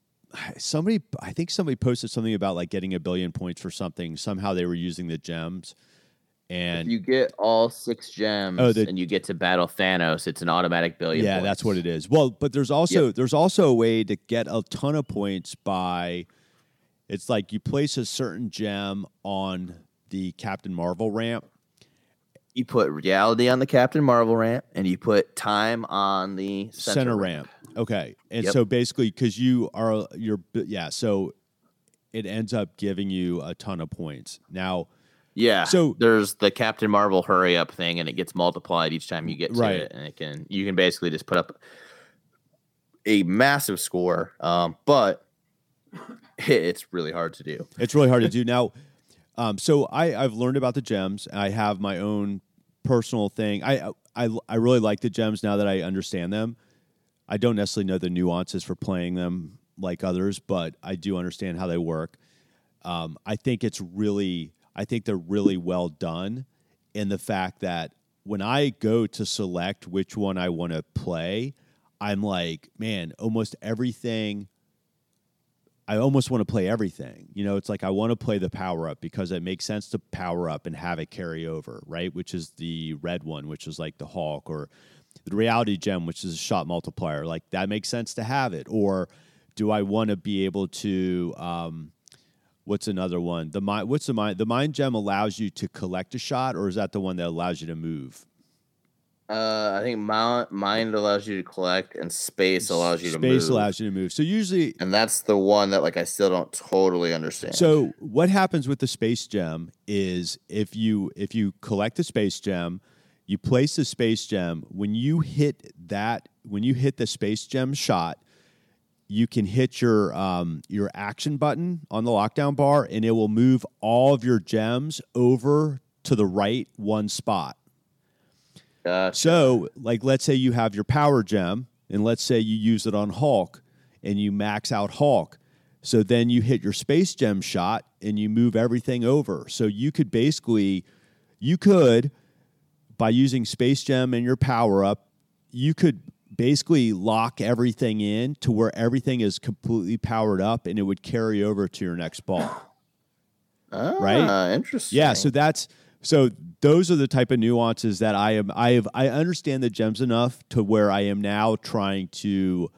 somebody I think somebody posted something about like getting a billion points for something. Somehow they were using the gems. And if you get all six gems oh, the, and you get to battle Thanos, it's an automatic billion. Yeah, points. that's what it is. Well, but there's also yep. there's also a way to get a ton of points by it's like you place a certain gem on the Captain Marvel ramp. You put reality on the Captain Marvel ramp, and you put time on the center, center ramp. ramp. Okay, and yep. so basically, because you are you're yeah, so it ends up giving you a ton of points. Now, yeah. So there's the Captain Marvel hurry up thing, and it gets multiplied each time you get to right. it, and it can you can basically just put up a massive score. Um, but [laughs] it's really hard to do. It's really hard to do now. Um, so I I've learned about the gems. I have my own personal thing. I I I really like the gems now that I understand them. I don't necessarily know the nuances for playing them like others, but I do understand how they work. Um, I think it's really I think they're really well done in the fact that when I go to select which one I want to play, I'm like, man, almost everything. I almost want to play everything. You know, it's like I want to play the power up because it makes sense to power up and have it carry over, right? Which is the red one, which is like the Hulk, or the reality gem, which is a shot multiplier. Like that makes sense to have it. Or do I want to be able to um, what's another one? The mind. What's the mind? The mind gem allows you to collect a shot, or is that the one that allows you to move? Uh, I think mind allows you to collect, and space allows you to move. Space allows you to move. So usually, and that's the one that like I still don't totally understand. So what happens with the space gem is if you if you collect the space gem, you place the space gem. When you hit that, when you hit the space gem shot, you can hit your um, your action button on the lockdown bar, and it will move all of your gems over to the right one spot. Gotcha. So, like, let's say you have your power gem, and let's say you use it on Hulk, and you max out Hulk. So then you hit your space gem shot, and you move everything over. So you could basically, you could, by using space gem and your power up, you could basically lock everything in to where everything is completely powered up and it would carry over to your next ball. Ah, right? Interesting. Yeah, so that's so those are the type of nuances that I am I have I understand the gems enough to where I am now trying to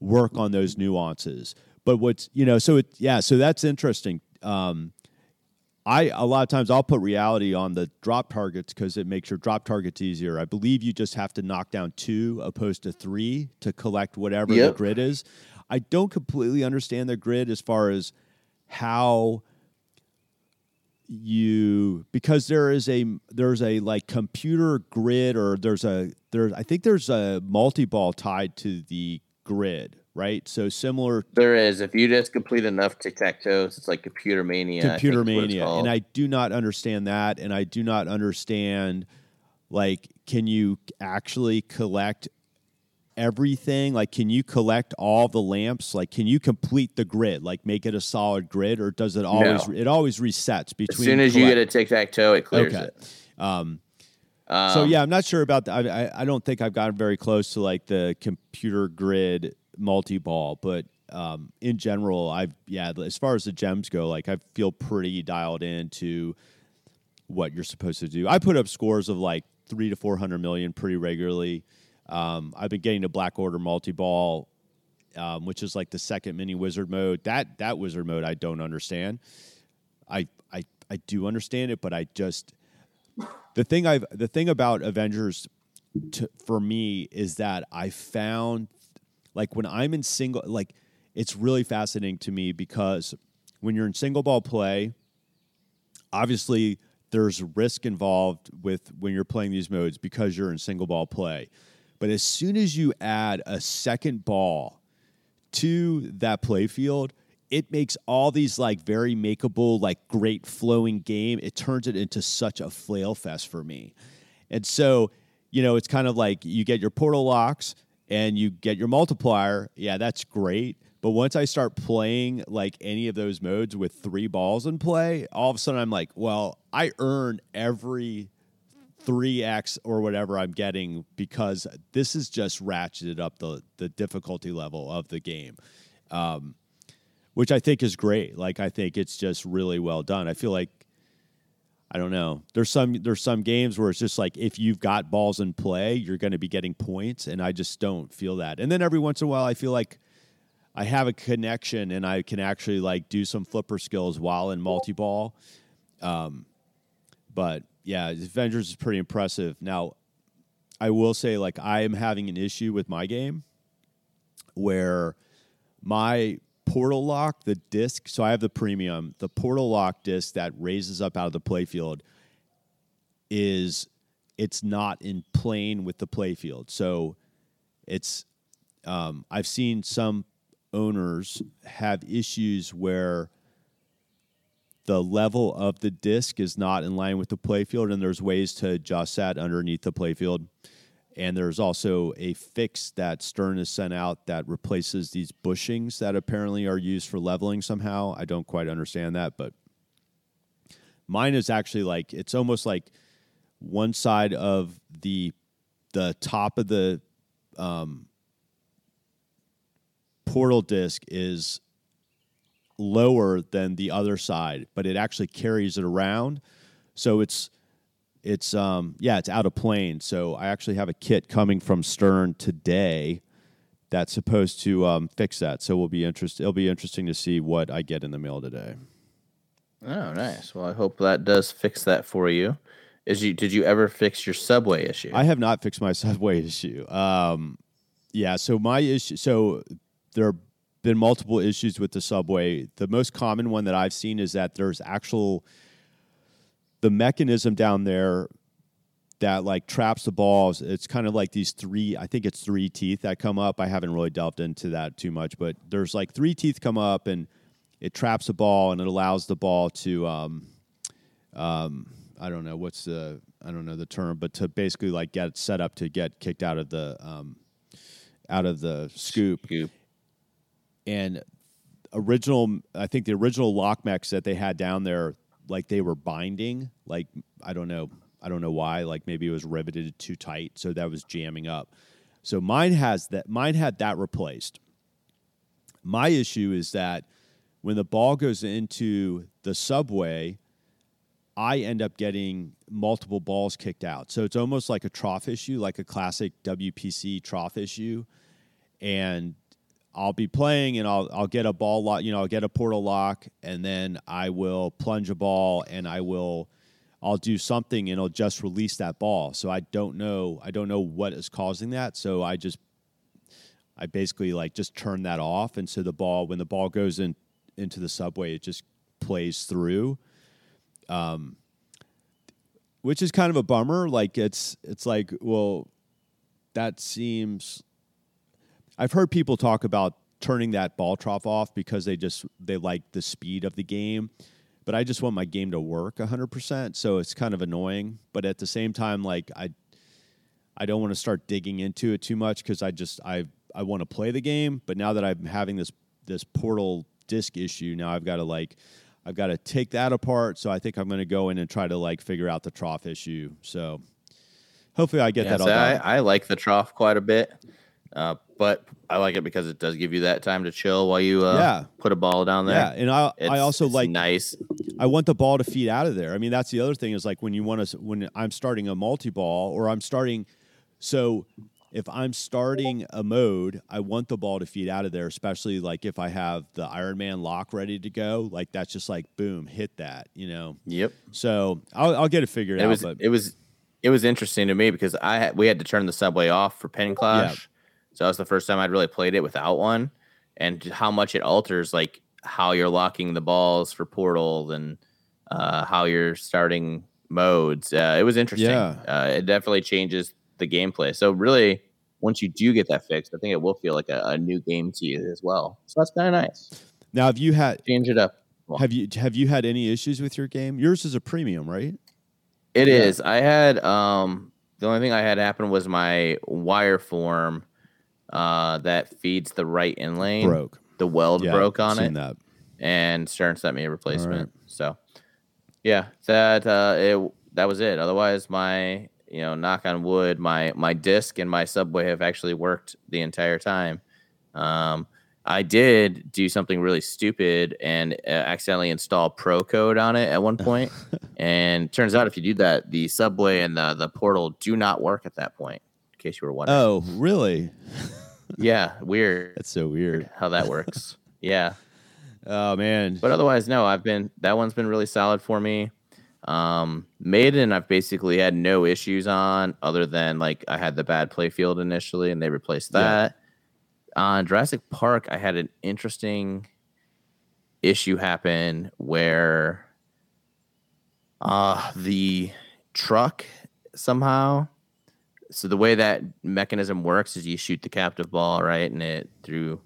work on those nuances. But what's you know, so it yeah, so that's interesting. Um, I a lot of times I'll put reality on the drop targets because it makes your drop targets easier. I believe you just have to knock down two opposed to three to collect whatever yep. the grid is. I don't completely understand the grid as far as how you because there is a there's a like computer grid or there's a there's I think there's a multi ball tied to the grid right? So similar. There is. If you just complete enough tic tac toes, it's like computer mania. Computer mania, and I do not understand that, and I do not understand like can you actually collect everything? Like, can you collect all the lamps? Like, can you complete the grid? Like, make it a solid grid, or does it always? No. It always resets between. As soon as collect- you get a tic tac toe, it clears okay. it. Um, um, so yeah, I'm not sure about that. I, I, I don't think I've gotten very close to like the computer grid multi ball, but um, in general, I've yeah. As far as the gems go, like I feel pretty dialed into what you're supposed to do. I put up scores of like three to four hundred million pretty regularly. Um, I've been getting to Black Order multi ball, um, which is like the second mini wizard mode. That that wizard mode I don't understand. I I I do understand it, but I just the thing I've the thing about Avengers to, for me is that I found like when I'm in single, like it's really fascinating to me because when you're in single ball play, obviously there's risk involved with when you're playing these modes because you're in single ball play. But as soon as you add a second ball to that play field, it makes all these like very makeable, like great flowing game. It turns it into such a flail fest for me. And so, you know, it's kind of like you get your portal locks, and you get your multiplier, yeah, that's great. But once I start playing like any of those modes with three balls in play, all of a sudden I'm like, well, I earn every 3x or whatever I'm getting because this is just ratcheted up the the difficulty level of the game. Um, which I think is great. Like I think it's just really well done. I feel like I don't know. There's some there's some games where it's just like if you've got balls in play, you're going to be getting points, and I just don't feel that. And then every once in a while, I feel like I have a connection and I can actually like do some flipper skills while in multi ball. Um, but yeah, Avengers is pretty impressive. Now, I will say like I am having an issue with my game where my portal lock, the disc. So I have the premium. The portal lock disc that raises up out of the playfield is it's not in plane with the playfield. So it's um, I've seen some owners have issues where the level of the disc is not in line with the playfield, and there's ways to adjust that underneath the playfield. And there's also a fix that Stern has sent out that replaces these bushings that apparently are used for leveling somehow. I don't quite understand that, but mine is actually like it's almost like one side of the the top of the um, portal disc is lower than the other side, but it actually carries it around. So it's it's um yeah it's out of plane. So i actually have a kit coming from stern today that's supposed to um, fix that. So we'll be interested it'll be interesting to see what i get in the mail today. Oh nice. Well i hope that does fix that for you. Is you did you ever fix your subway issue? I have not fixed my [laughs] subway issue. Um yeah so my issue so there been multiple issues with the subway. The most common one that i've seen is that there's actual the mechanism down there that like traps the balls. It's kind of like these three i think it's three teeth that come up. I haven't really delved into that too much but there's like three teeth come up and it traps the ball and it allows the ball to um, um, i don't know what's the i don't know the term but to basically like get set up to get kicked out of the um, out of the scoop, Scoop. And original i think the original lock mechs that they had down there like they were binding like i don't know i don't know why like maybe it was riveted too tight so that was jamming up. So mine has that mine had that replaced. My issue is that when the ball goes into the subway i end up getting multiple balls kicked out. So it's almost like a trough issue like a classic wpc trough issue. And I'll be playing and I'll I'll get a ball lock, you know, I'll get a portal lock and then I will plunge a ball and I will I'll do something and it'll just release that ball. So I don't know I don't know what is causing that. So I just I basically like just turn that off and so the ball when the ball goes in into the subway it just plays through. Um which is kind of a bummer. Like it's it's like, well, that seems I've heard people talk about turning that ball trough off because they just they like the speed of the game. But I just want my game to work 100%, so it's kind of annoying, but at the same time like I I don't want to start digging into it too much cuz I just I I want to play the game, but now that I'm having this this portal disc issue, now I've got to like I've got to take that apart, so I think I'm going to go in and try to like figure out the trough issue. So hopefully I get Yeah, that all so done. I, I like the trough quite a bit, uh, but I like it because it does give you that time to chill while you uh, Yeah. put a ball down there. yeah, and I I also it's like nice. I want the ball to feed out of there. I mean, that's the other thing is like when you want to when I'm starting a multi ball or I'm starting so if I'm starting a mode, I want the ball to feed out of there, especially like if I have the Iron Man lock ready to go. Like that's just like boom, hit that, you know. Yep. So I'll, I'll get it figured It out. was but it was it was interesting to me because I had, we had to turn the subway off for Pen Clash, so that was the first time I'd really played it without one, and how much it alters like how you're locking the balls for Portal and uh, how you're starting modes. Uh, it was interesting. Yeah. Uh, it definitely changes the gameplay. So really, once you do get that fixed, I think it will feel like a, a new game to you as well. So that's kind of nice. now have you had Change it up. Well, have you have you had any issues with your game? Yours is a premium, right? It Yeah. is. I had um the only thing I had happen was my wire form uh, that feeds the right in lane Broke. The weld Yeah, broke on seen it, that. and Stern sent me a replacement. Alright. So, yeah, that uh, it that was it. Otherwise, my you know, knock on wood, my my disc and my subway have actually worked the entire time. Um, I did do something really stupid and uh, accidentally install Pro Code on it at one point, [laughs] and turns out if you do that, the subway and the the portal do not work at that point. In case you were wondering. Oh, really? [laughs] yeah, weird That's so weird. how that works. [laughs] yeah. Oh man. But otherwise, no, I've been that one's been really solid for me. Um, Maiden, I've basically had no issues on, other than like I had the bad playfield initially, and they replaced Yeah. that. On Jurassic Park, I had an interesting issue happen where uh the truck somehow so the way that mechanism works is you shoot the captive ball right and it through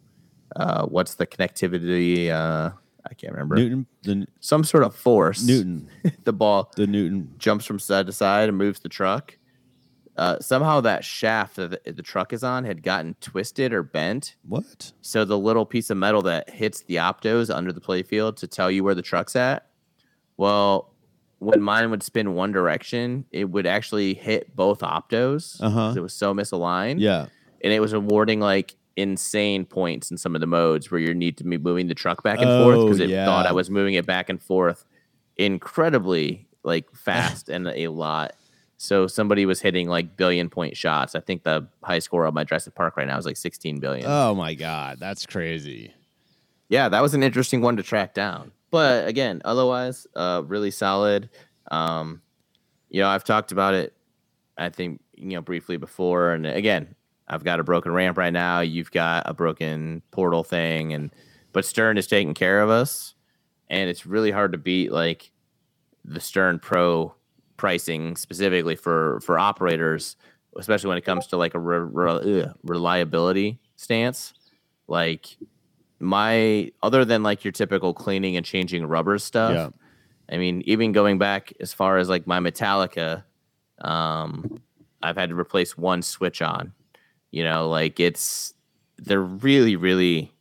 uh what's the connectivity uh i can't remember. Newton the some sort of force. Newton. [laughs] The ball the Newton. jumps from side to side and moves the truck. Uh, somehow that shaft that the, the truck is on had gotten twisted or bent. What? so the little piece of metal that hits the optos under the playfield to tell you where the truck's at, well, when mine would spin one direction, it would actually hit both optos. Uh-huh. It was so misaligned. Yeah. And it was awarding like insane points in some of the modes where you need to be moving the truck back and forth Oh, because it yeah. thought I was moving it back and forth incredibly like [laughs] fast and a lot. So somebody was hitting like billion point shots. I think the high score on my Jurassic Park right now is like 16 billion. Oh my god, that's crazy. yeah, that was an interesting one to track down. But again, otherwise, uh, really solid. Um, you know, I've talked about it, I think, you know, briefly before. And again, I've got a broken ramp right now. You've got a broken portal thing, and but Stern is taking care of us, and it's really hard to beat like the Stern Pro pricing specifically for for operators, especially when it comes to like a re- re- reliability stance. Like my other than like your typical cleaning and changing rubber stuff. Yeah. I mean, even going back as far as like my Metallica, um, I've had to replace one switch on. You know, like it's they're really, really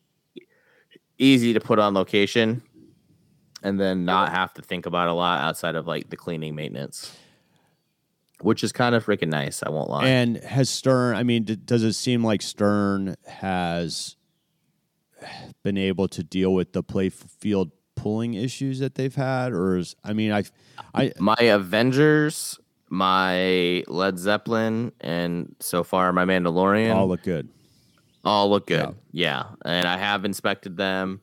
easy to put on location and then not have to think about a lot outside of like the cleaning maintenance. Which is kind of freaking nice, I won't lie. And has Stern? I mean, d- does it seem like Stern has been able to deal with the play field pulling issues that they've had, or is I mean, I, I my Avengers, my Led Zeppelin, and so far my Mandalorian all look good. all look good. Yeah. And I have inspected them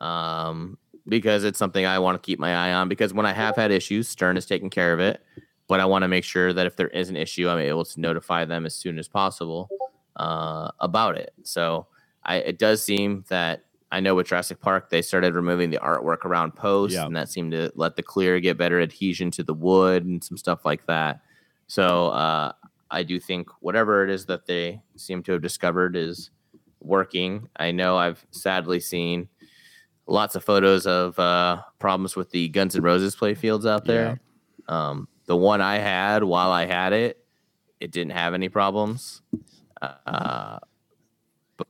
um, because it's something I want to keep my eye on. Because when I have had issues, Stern is taking care of it. But I want to make sure that if there is an issue, I'm able to notify them as soon as possible uh, about it. So I, it does seem that I know with Jurassic Park, they started removing the artwork around posts, Yeah. and that seemed to let the clear get better adhesion to the wood and some stuff like that. So uh, I do think whatever it is that they seem to have discovered is working. I know I've sadly seen lots of photos of uh, problems with the Guns N' Roses playfields out there. Um, the one I had while I had it, it didn't have any problems. Uh,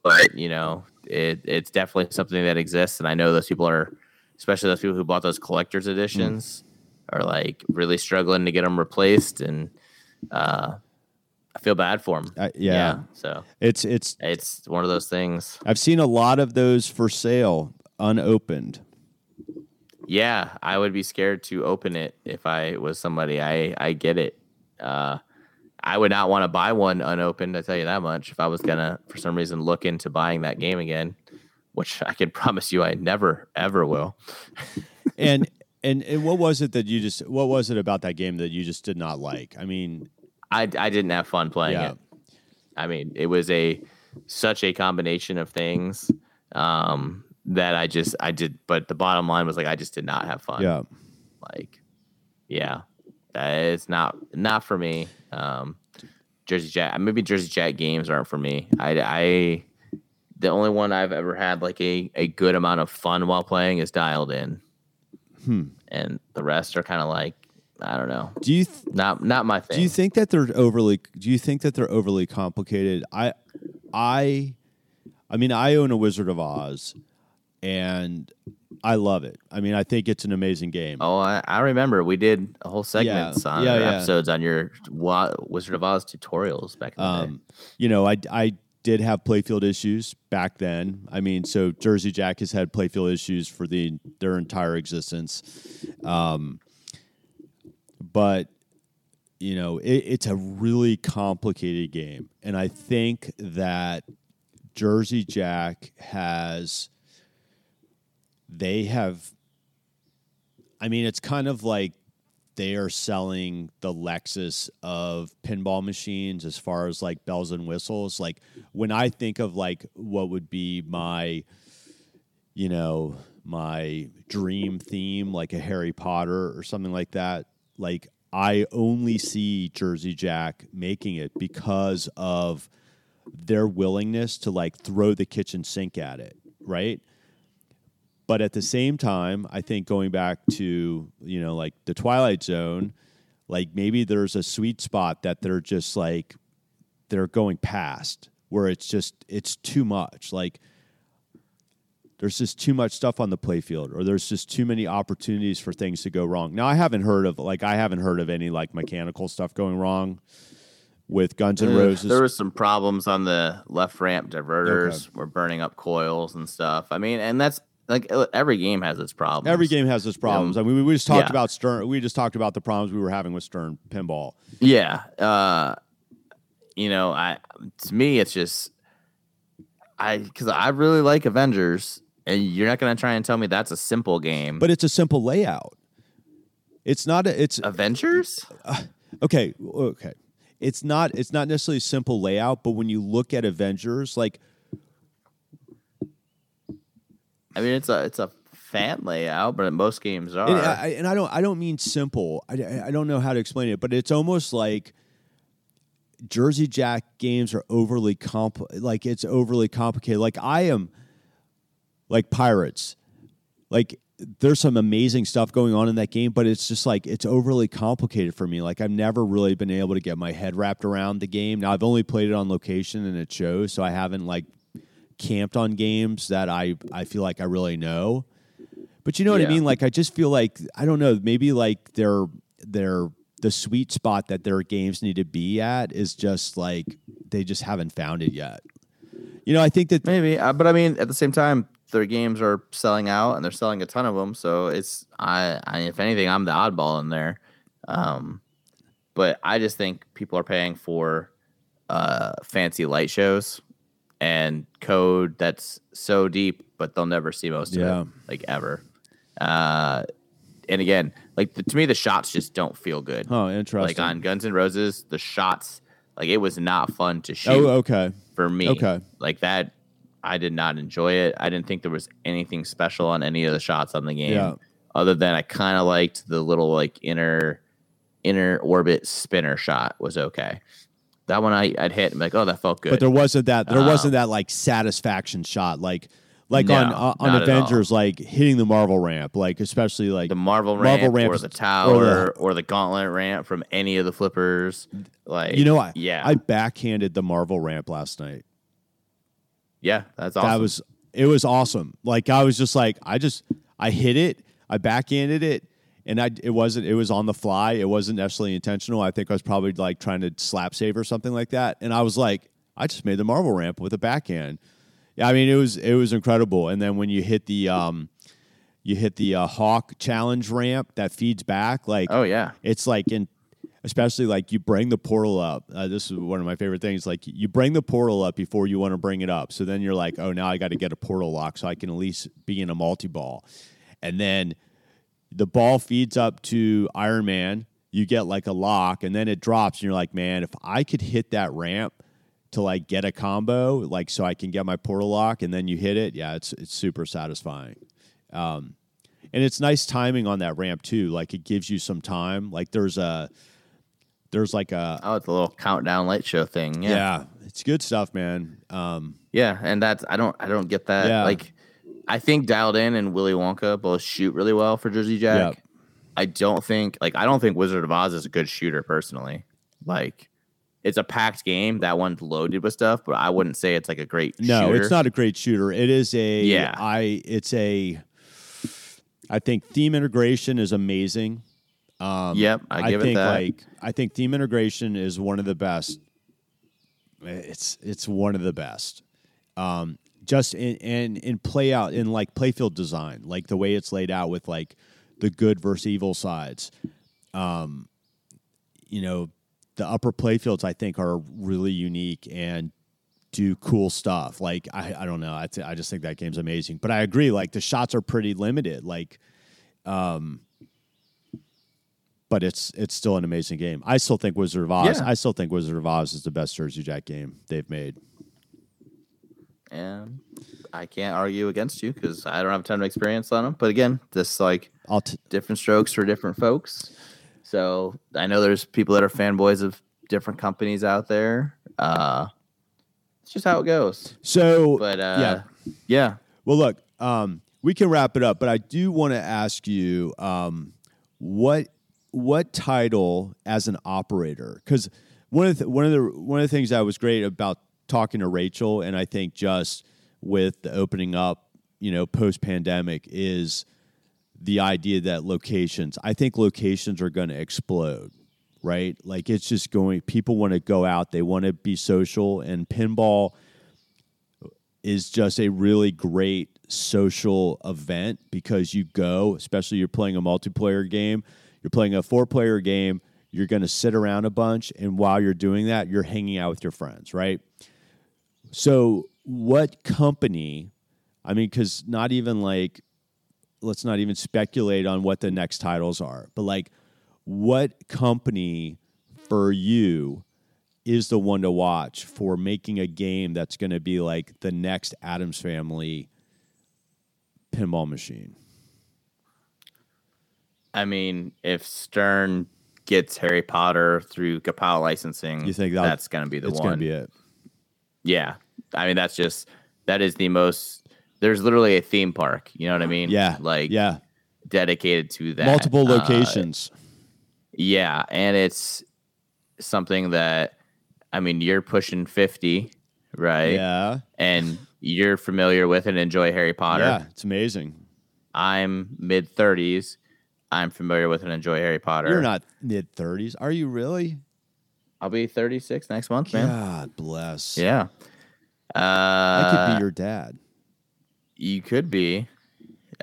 but, you know, it, it's definitely something that exists, and I know those people are, especially those people who bought those collector's editions, are like really struggling to get them replaced, and uh, I feel bad for them. I, yeah. so it's it's. it's one of those things. I've seen a lot of those for sale unopened. Yeah, I would be scared to open it if I was somebody. I I get it. Uh, I would not want to buy one unopened. I tell you that much. If I was gonna, for some reason, look into buying that game again, which I can [laughs] promise you, I never ever will. [laughs] and and and what was it that you just what was it about that game that you just did not like? I mean, I I didn't have fun playing Yeah. it. I mean, it was a such a combination of things um, that I just I did. But the bottom line was like I just did not have fun. yeah, like yeah it's not not for me um jersey jack maybe jersey jack games aren't for me i i the only one i've ever had like a, a good amount of fun while playing is dialed in Hmm. and the rest are kind of like i don't know do you th- not not my thing do you think that they're overly? Do you think that they're overly complicated? I I, I mean, I own a Wizard of Oz, and I love it. I mean, I think it's an amazing game. Oh, I, I remember we did a whole segments on Yeah, yeah. episodes on your Wa- Wizard of Oz tutorials back in the day. Um, you know, I I did have playfield issues back then. I mean, so Jersey Jack has had playfield issues for the their entire existence. Um, but you know, it, it's a really complicated game, and I think that Jersey Jack has they have. I mean, it's kind of like they are selling the Lexus of pinball machines as far as like bells and whistles. Like when I think of like what would be my, you know, my dream theme, like a Harry Potter or something like that, like I only see Jersey Jack making it because of their willingness to like throw the kitchen sink at it, right? But at the same time, I think going back to, you know, like the Twilight Zone, like maybe there's a sweet spot that they're just like they're going past where it's just it's too much. Like there's just too much stuff on the playfield or there's just too many opportunities for things to go wrong. Now I haven't heard of like I haven't heard of any like mechanical stuff going wrong with Guns N' Uh, Roses. There was some problems on the left ramp diverters. We're burning up coils and stuff. I mean, and that's like uh, every game has its problems. Every game has its problems. I mean, we- we just talked yeah. about Stern. We just talked about the problems we were having with Stern pinball. Yeah. Uh, you know, I to me it's just I because I really like Avengers, and you're not gonna try and tell me that's a simple game. But it's a simple layout. It's not. A, it's Avengers, okay. Okay. It's not. It's not necessarily a simple layout. But when you look at Avengers, like I mean, it's a it's a fan layout, but most games are. and I, and I don't. I don't mean simple. I, I- I don't know how to explain it. But it's almost like Jersey Jack games are overly comp. Like it's overly complicated. Like I am. Like pirates. Like there's some amazing stuff going on in that game, but it's just like it's overly complicated for me. Like I've never really been able to get my head wrapped around the game. Now I've only played it on location and it shows, so I haven't like camped on games that I I feel like I really know. But you know what I mean? Like I just feel like I don't know, maybe like they're they're the sweet spot that their games need to be at is just like they just haven't found it yet. You know, I think that Maybe, uh, but I mean, at the same time, their games are selling out, and they're selling a ton of them. So it's I, I if anything, I'm the oddball in there. Um, but I just think people are paying for uh, fancy light shows and code that's so deep, but they'll never see most Yeah. of it, like ever. Uh, and again, like the, to me, the shots just don't feel good. oh, interesting. Like on Guns N' Roses, the shots, like it was not fun to shoot oh, okay. for me. Okay. Like that, I did not enjoy it. I didn't think there was anything special on any of the shots on the game. Yeah. Other than I kind of liked the little like inner inner orbit spinner shot was okay. That one I, I'd hit and be like, oh, that felt good. But there wasn't that there Um, wasn't that like satisfaction shot like like No, on uh, on not at all. Avengers like hitting the Marvel ramp like especially like the Marvel Marvel ramp, ramp or the or tower or the, gauntlet ramp from any of the flippers. Like you know I yeah, I backhanded the Marvel ramp last night. yeah, that's awesome. That was it was awesome. Like I was just like I just I hit it, I backhanded it and I it wasn't it was on the fly. It wasn't necessarily intentional. I think I was probably like trying to slap save or something like that. And I was like I just made the Marvel ramp with a backhand. Yeah, I mean it was it was incredible. And then when you hit the um you hit the uh, Hawk challenge ramp that feeds back like oh yeah, it's like in especially like you bring the portal up uh, this is one of my favorite things like you bring the portal up before you want to bring it up so then you're like oh now i got to get a portal lock so i can at least be in a multi-ball and then the ball feeds up to iron man you get like a lock and then it drops and you're like man if i could hit that ramp to like get a combo like so i can get my portal lock and then you hit it yeah it's it's super satisfying um, and it's nice timing on that ramp too. Like it gives you some time. Like there's a there's like a oh, it's a little countdown light show thing. yeah, Yeah, it's good stuff, man. Um, Yeah, and that's I don't I don't get that. Yeah. Like I think Dialed In and Willy Wonka both shoot really well for Jersey Jack. Yep. I don't think like I don't think Wizard of Oz is a good shooter personally. Like it's a packed game. That one's loaded with stuff, but I wouldn't say it's like a great. No, shooter. it's not a great shooter. It is a Yeah. I it's a I think theme integration is amazing. Um, Yep, I give it think like I think theme integration is one of the best. It's it's one of the best. Um, just in, in in play out in like playfield design, like the way it's laid out with like the good versus evil sides. Um, you know, the upper playfields I think are really unique and do cool stuff. Like I, I don't know. I, I just think that game's amazing. But I agree. Like the shots are pretty limited. Like, um, but it's it's still an amazing game. I still think Wizard of Oz. Yeah. I still think Wizard of Oz is the best Jersey Jack game they've made. And I can't argue against you because I don't have a ton of experience on them. But again, this like I'll t- different strokes for different folks. So I know there's people that are fanboys of different companies out there. Uh, it's just how it goes. so But uh, yeah. yeah, Well, look, um, we can wrap it up, but I do want to ask you um, what what title as an operator? Because one of the, one of the one of the things that was great about talking to Rachel, and I think just with the opening up, you know, post pandemic, is the idea that locations. I think locations are going to explode. Right, like it's just going. People want to go out. They want to be social, and pinball is just a really great social event because you go, especially you're playing a multiplayer game, you're playing a four player game, you're going to sit around a bunch. And while you're doing that, you're hanging out with your friends, right? So, what company, I mean, because not even like, let's not even speculate on what the next titles are, but like, what company for you is the one to watch for making a game that's going to be like the next Addams Family pinball machine. I mean, if Stern gets Harry Potter through Kapow licensing, You think that's going to be the it's one? going to be it. Yeah, I mean that's just that is the most. There's literally a theme park. You know what I mean? Yeah, like yeah, dedicated to that. multiple Uh, locations. yeah, and it's something that I mean you're pushing fifty, right? yeah, and you're familiar with and enjoy Harry Potter. yeah, it's amazing. I'm mid thirties. I'm familiar with and enjoy Harry Potter. You're not mid thirties, are you really? I'll be 36 next month, man. God bless. Yeah. I Uh, could be your dad. you could be,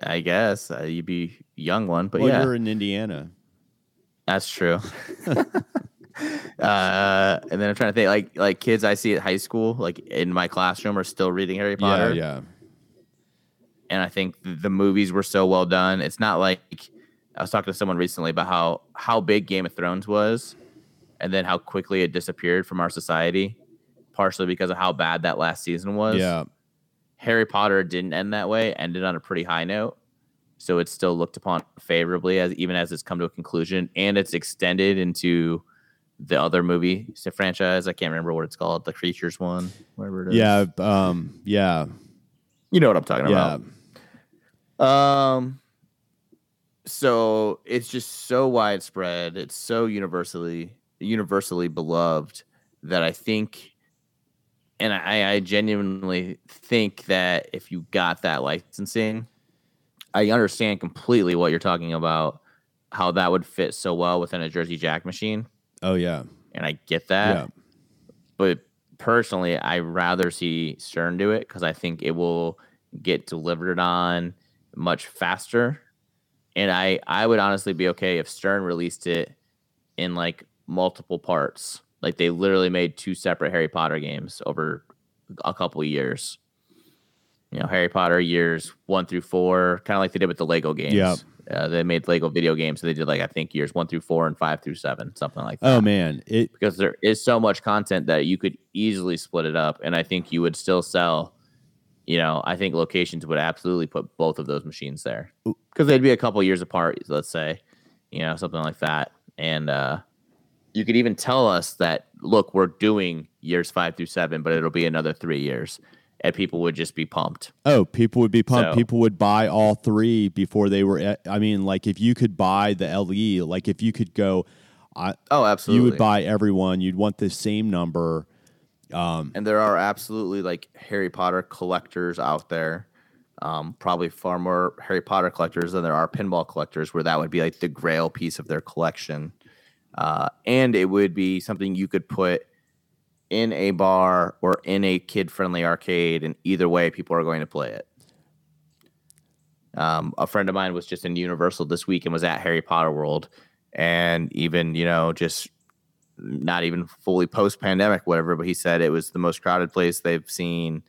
I guess. Uh, you'd be young one, but well, yeah, you're in Indiana. that's true. [laughs] [laughs] uh, and then I'm trying to think, like, like kids I see at high school, like in my classroom, are still reading Harry Potter. Yeah, yeah. and I think the movies were so well done. It's not like I was talking to someone recently about how how big Game of Thrones was, and then how quickly it disappeared from our society, partially because of how bad that last season was. Yeah. Harry Potter didn't end that way; ended on a pretty high note, so it's still looked upon favorably as even as it's come to a conclusion, and it's extended into the other movie franchise. I can't remember what it's called, the Creatures one, whatever it is. Yeah. Um, yeah. you know what I'm talking Yeah. about. Um so it's just so widespread, it's so universally universally beloved that I think and I, I genuinely think that if you got that licensing, I understand completely what you're talking about, how that would fit so well within a Jersey Jack machine. Oh, yeah. And I get that yeah. but personally, I rather see Stern do it because I think it will get delivered on much faster. And I, I would honestly be okay if Stern released it in like multiple parts. Like they literally made two separate Harry Potter games over a couple years. You know, Harry Potter years one through four, kind of like they did with the Lego games. Yeah. Uh, they made Lego video games. So they did like I think years one through four and five through seven, something like that Oh, man. It, because there is so much content that you could easily split it up and i think you would still sell you know i think locations would absolutely put both of those machines there because they'd be a couple years apart let's say you know something like that and uh you could even tell us that look we're doing years five through seven but it'll be another three years and people would just be pumped Oh, people would be pumped. So- people would buy all three before they were. At, I mean, like if you could buy the LE, like if you could go, I, Oh, absolutely. you would buy everyone. You'd want the same number. and there are absolutely like Harry Potter collectors out there. Um, probably far more Harry Potter collectors than there are pinball collectors, where that would be like the grail piece of their collection. Uh, and it would be something you could put in a bar or in a kid friendly arcade, and either way, people are going to play it. Um, a friend of mine was just in Universal this week and was at Harry Potter World, and even you know just not even fully post pandemic, whatever, but he said it was the most crowded place they've seen.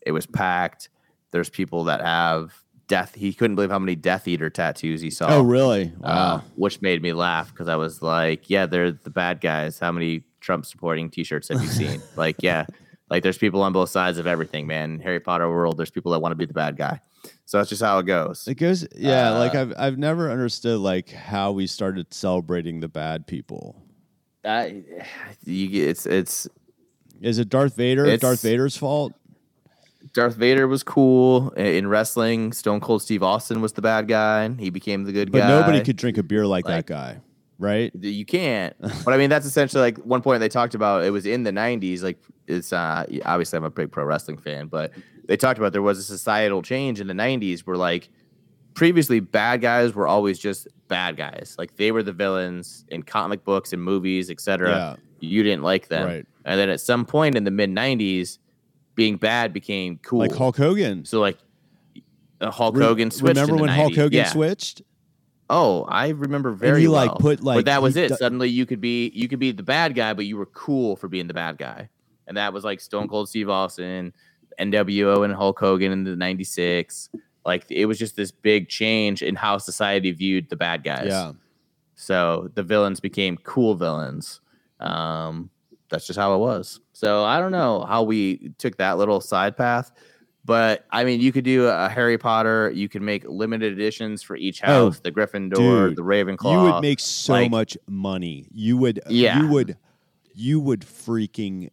It was packed. There's people that have death. He couldn't believe how many Death Eater tattoos he saw. Oh, really? Uh, Wow. which made me laugh because I was like, yeah, they're the bad guys. How many Trump supporting t shirts have you seen? [laughs] like, yeah, like there's people on both sides of everything, man. Harry Potter world, there's people that want to be the bad guy. So that's just how it goes. It goes, yeah. like Uh, I've I've never understood like how we started celebrating the bad people. Uh, you, it's it's Is it Darth Vader? Darth Vader's fault? Darth Vader was cool in wrestling. Stone Cold Steve Austin was the bad guy. and He became the good But guy. But nobody could drink a beer like, Like- that guy, right? You can't. [laughs] but I mean, that's essentially like one point they talked about. It was in the '90s. Like it's uh, obviously I'm a big pro wrestling fan, but they talked about there was a societal change in the '90s where like previously bad guys were always just bad guys. Like they were the villains in comic books and movies, etc. Yeah. You didn't like them, Right. and then at some point in the mid '90s, being bad became cool. Like Hulk Hogan. So like uh, Hulk Re- Hogan switched. Remember in the when Hulk Hogan Yeah. switched? Oh, I remember very he, like, put, like, but that was it. do- Suddenly, you could be you could be the bad guy, but you were cool for being the bad guy, and that was like Stone Cold Steve Austin, NWO, and Hulk Hogan in the '96. Like it was just this big change in how society viewed the bad guys. Yeah. So the villains became cool villains. Um, that's just how it was. So I don't know how we took that little side path, but I mean, you could do a Harry Potter. You could make limited editions for each Oh, house: the Gryffindor, dude, the Ravenclaw. You would make so like- much money. You would Yeah. you would you would freaking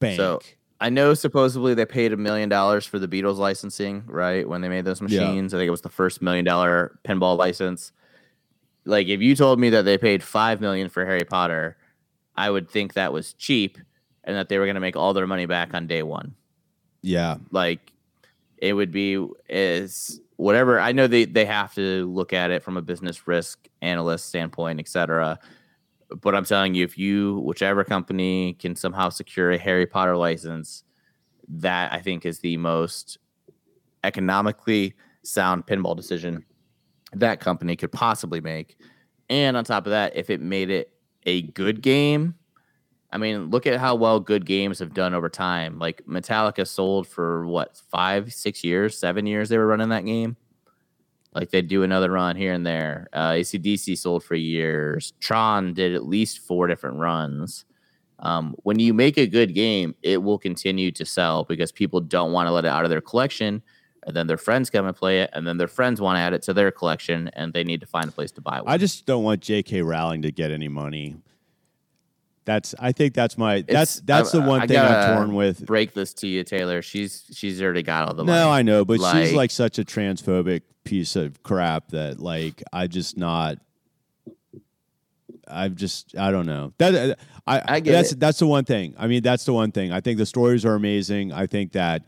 bank. So I know supposedly they paid a million dollars for the Beatles licensing, right? When they made those Yeah. machines. I think it was the first million dollar pinball license. Like if you told me that they paid five million for Harry Potter, I would think that was cheap and that they were gonna make all their money back on day one. yeah. Like it would be is whatever I know they, they have to look at it from a business risk analyst standpoint, et cetera. But I'm telling you, if you, whichever company can somehow secure a Harry Potter license, that I think is the most economically sound pinball decision that company could possibly make. And on top of that, if it made it a good game, I mean, look at how well good games have done over time. Like Metallica sold for what, five, six years, seven years they were running that game. Like they'd do another run here and there. Uh, ACDC sold for years. Tron did at least four different runs. Um, when you make a good game, it will continue to sell because people don't want to let it out of their collection. And then their friends come and play it, and then their friends want to add it to their collection, and they need to find a place to buy one. I just don't want J.K. Rowling to get any money. That's I think that's my that's It's- that's the I- one I thing I'm torn with. break this to you, Taylor. She's she's already got all the No, money. I know, but she's Like- like such a transphobic piece of crap that like I just not. I've just I don't know that uh, I, I get that's it. that's the one thing. I mean that's the one thing. I think the stories are amazing. I think that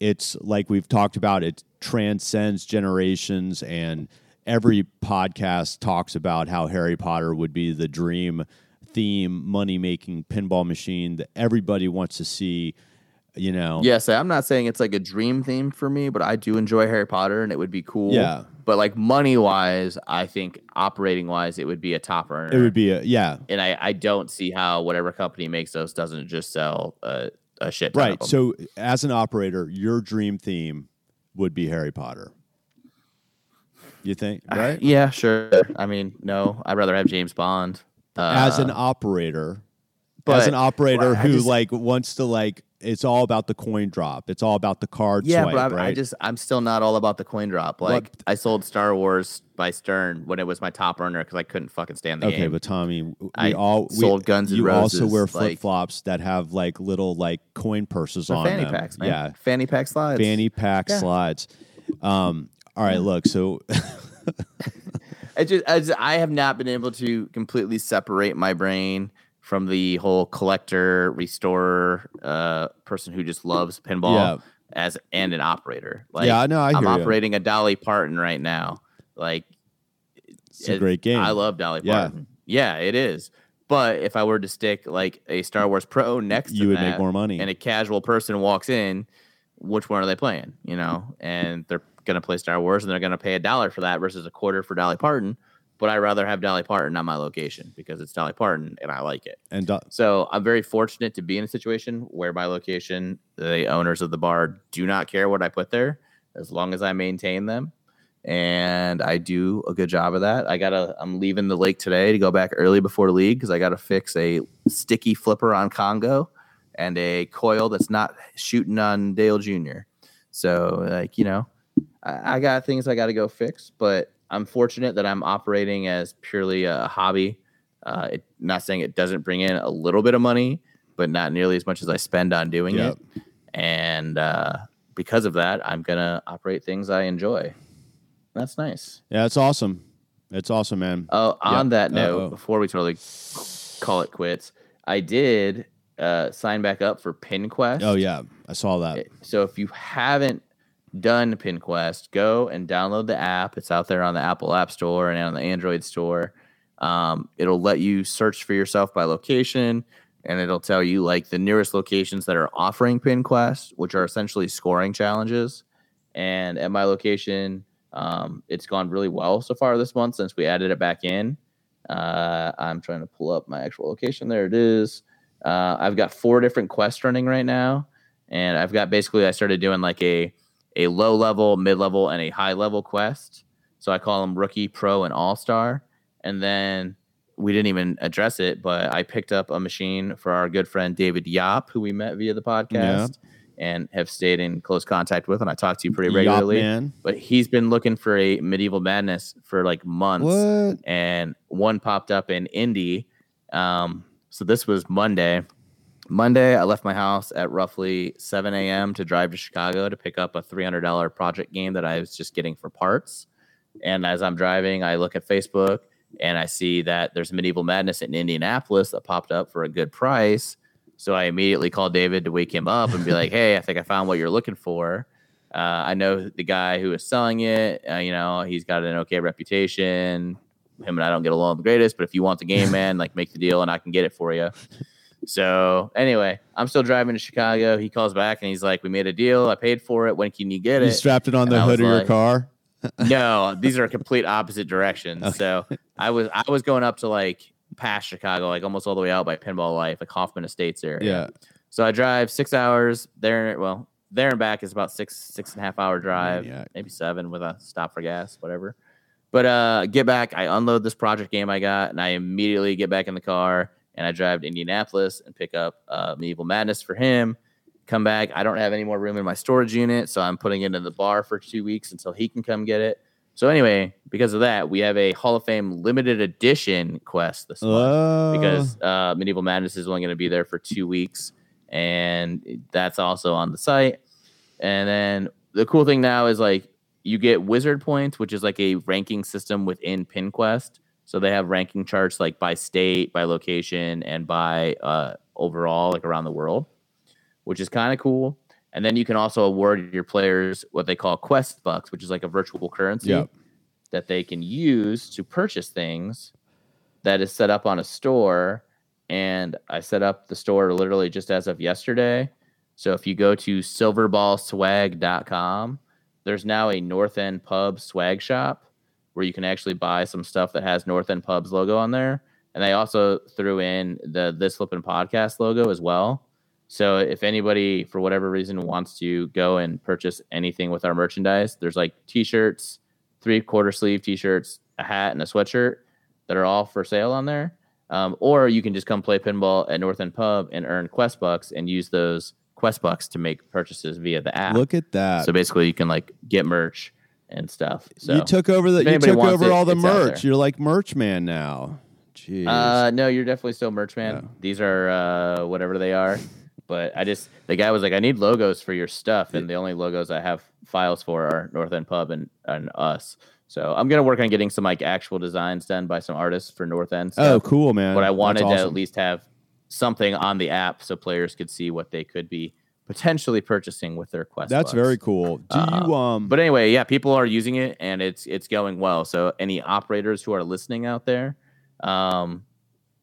it's like we've talked about. It transcends generations, and every podcast talks about how Harry Potter would be the dream theme money making pinball machine that everybody wants to see. You know, Yes, I'm not saying it's like a dream theme for me, but I do enjoy Harry Potter and it would be cool. Yeah. But like money wise, I think operating wise, it would be a top earner. it would be a yeah. and I, I don't see how whatever company makes those doesn't just sell a, a shit ton Right. So, as an operator, your dream theme would be Harry Potter. You think, right? [sighs] yeah, sure. I mean, no, I'd rather have James Bond. Uh, as an operator, but as an operator who just- like wants to like, it's all about the coin drop. It's all about the card yeah, swipe, but I, right? I just I'm still not all about the coin drop. Like I sold Star Wars by Stern when it was my top earner because I couldn't fucking stand the okay, game. Okay, but Tommy, we I all we, sold Guns You also wear flip flops that have like little like coin purses on fanny them. packs, man. Yeah, fanny pack slides. fanny pack Yeah. slides. Um, all right, look, so [laughs] I just, I just I have not been able to completely separate my brain from the whole collector, restorer, uh, person who just loves pinball Yeah. as and an operator. Like, yeah, I know. I'm hear you. operating a Dolly Parton right now. Like, It's a great game. I love Dolly Yeah. Parton. Yeah, it is. But if I were to stick like a Star Wars Pro next to you would that, make more money. and a casual person walks in, which one are they playing? You know, and they're gonna play Star Wars and they're gonna pay a dollar for that versus a quarter for Dolly Parton. But I'd rather have Dolly Parton on my location because it's Dolly Parton and I like it. and do- So I'm very fortunate to be in a situation where my location, the owners of the bar do not care what I put there as long as I maintain them. And I do a good job of that. I gotta I'm leaving the lake today to go back early before league because I gotta fix a sticky flipper on Congo and a coil that's not shooting on Dale Jr. So like, you know, I, I got things I gotta go fix, but I'm fortunate that I'm operating as purely a hobby uh, it, not saying it doesn't bring in a little bit of money, but not nearly as much as I spend on doing Yep. it. And uh, because of that, I'm gonna operate things I enjoy. That's nice. yeah, it's awesome. It's awesome, man. Oh, on that note, Uh-oh. before we totally call it quits, I did uh, sign back up for PinQuest. Oh yeah, I saw that. So if you haven't done PinQuest, go and download the app. It's out there on the Apple App Store and on the Android Store. Um, it'll let you search for yourself by location, and it'll tell you like the nearest locations that are offering PinQuest, which are essentially scoring challenges. And at my location, um, it's gone really well so far this month since we added it back in. Uh, I'm trying to pull up my actual location. There it is. Uh, I've got four different quests running right now, and I've got basically I started doing like a a low level, mid level, and a high level quest. So I call them rookie, pro, and all star. And then we didn't even address it, but I picked up a machine for our good friend David Yop, who we met via the podcast and have stayed in close contact with, and I talk to you pretty regularly. But he's been looking for a medieval madness for like months What? and one popped up in Indy. Um, so this was Monday. Monday, I left my house at roughly 7 a.m. to drive to Chicago to pick up a $300 project game that I was just getting for parts. And as I'm driving, I look at Facebook and I see that there's Medieval Madness in Indianapolis that popped up for a good price. So I immediately called David to wake him up and be like, "Hey, I think I found what you're looking for. Uh, I know the guy who is selling it. Uh, you know, he's got an okay reputation. Him and I don't get along the greatest, but if you want the game, man, like make the deal and I can get it for you." So anyway, I'm still driving to Chicago. He calls back and he's like, "We made a deal. I paid for it. When can you get it?" You strapped it on And the hood of your car. [laughs] no, these are complete opposite directions. Okay. So I was I was going up to like past Chicago, like almost all the way out by Pinball Life, like Hoffman Estates area. Yeah. So I drive six hours there. Well, there and back is about six six and a half hour drive, Maniac. maybe seven with a stop for gas, whatever. But uh, get back. I unload this project game I got, and I immediately get back in the car and I drive to Indianapolis and pick up uh, Medieval Madness for him. Come back. I don't have any more room in my storage unit, so I'm putting it in the bar for two weeks until he can come get it. So anyway, because of that, we have a Hall of Fame limited edition quest this month Oh. because uh, Medieval Madness is only going to be there for two weeks, and that's also on the site. And then the cool thing now is like you get Wizard points, which is like a ranking system within PinQuest. So they have ranking charts like by state, by location, and by uh, overall, like around the world, which is kind of cool. And then you can also award your players what they call quest bucks, which is like a virtual currency Yep. that they can use to purchase things that is set up on a store. And I set up the store literally just as of yesterday. So if you go to silverballswag.com, there's now a North End Pub swag shop where you can actually buy some stuff that has North End Pub's logo on there. And they also threw in the This Flippin' Podcast logo as well. So if anybody, for whatever reason, wants to go and purchase anything with our merchandise, there's like t-shirts, three quarter sleeve t-shirts, a hat, and a sweatshirt that are all for sale on there. Um, or you can just come play pinball at North End Pub and earn Quest Bucks and use those Quest Bucks to make purchases via the app. Look at that. So basically, you can like get merch and stuff. So you took over the you took over it, all the merch. You're like merch man now. Jeez. Uh, no, you're definitely still merch man. These are uh, whatever they are. [laughs] But I just the guy was like, I need logos for your stuff, and the only logos I have files for are North End Pub and, and us. So I'm gonna work on getting some like actual designs done by some artists for North End. Oh, cool, man. But I wanted to at least have something on the app so players could see what they could be potentially purchasing with their Quest. That's very cool. Do Uh, you um? But anyway, yeah, people are using it and it's it's going well. So any operators who are listening out there, um,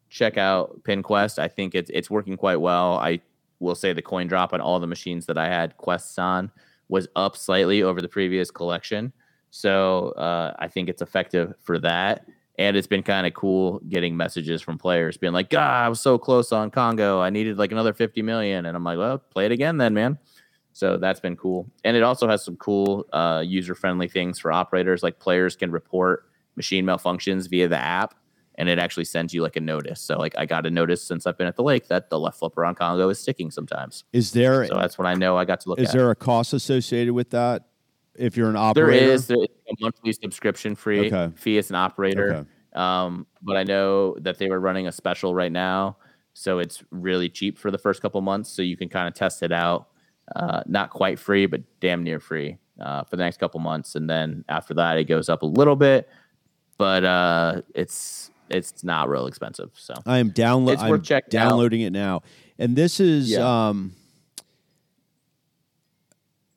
check out PinQuest. I think it's it's working quite well. I will say the coin drop on all the machines that I had quests on was up slightly over the previous collection. So uh, I think it's effective for that. And it's been kind of cool getting messages from players being like, God, I was so close on Congo. I needed like another 50 million. And I'm like, well, play it again then, man. So that's been cool. And it also has some cool uh, user friendly things for operators. Like players can report machine malfunctions via the app and it actually sends you like a notice. So, like, I got a notice since I've been at the lake that the left flipper on Congo is sticking sometimes. is there So that's when I know I got to look is there a cost associated with that? If you're an operator, is there is a monthly subscription free Okay. fee as an operator. Okay. Um, but I know that they were running a special right now, so it's really cheap for the first couple months. So you can kind of test it out. Uh, not quite free, but damn near free uh, for the next couple months, and then after that, it goes up a little bit. But uh, it's it's not real expensive. So I am download. It's worth checking out. downloading it now, and this is Yeah. um.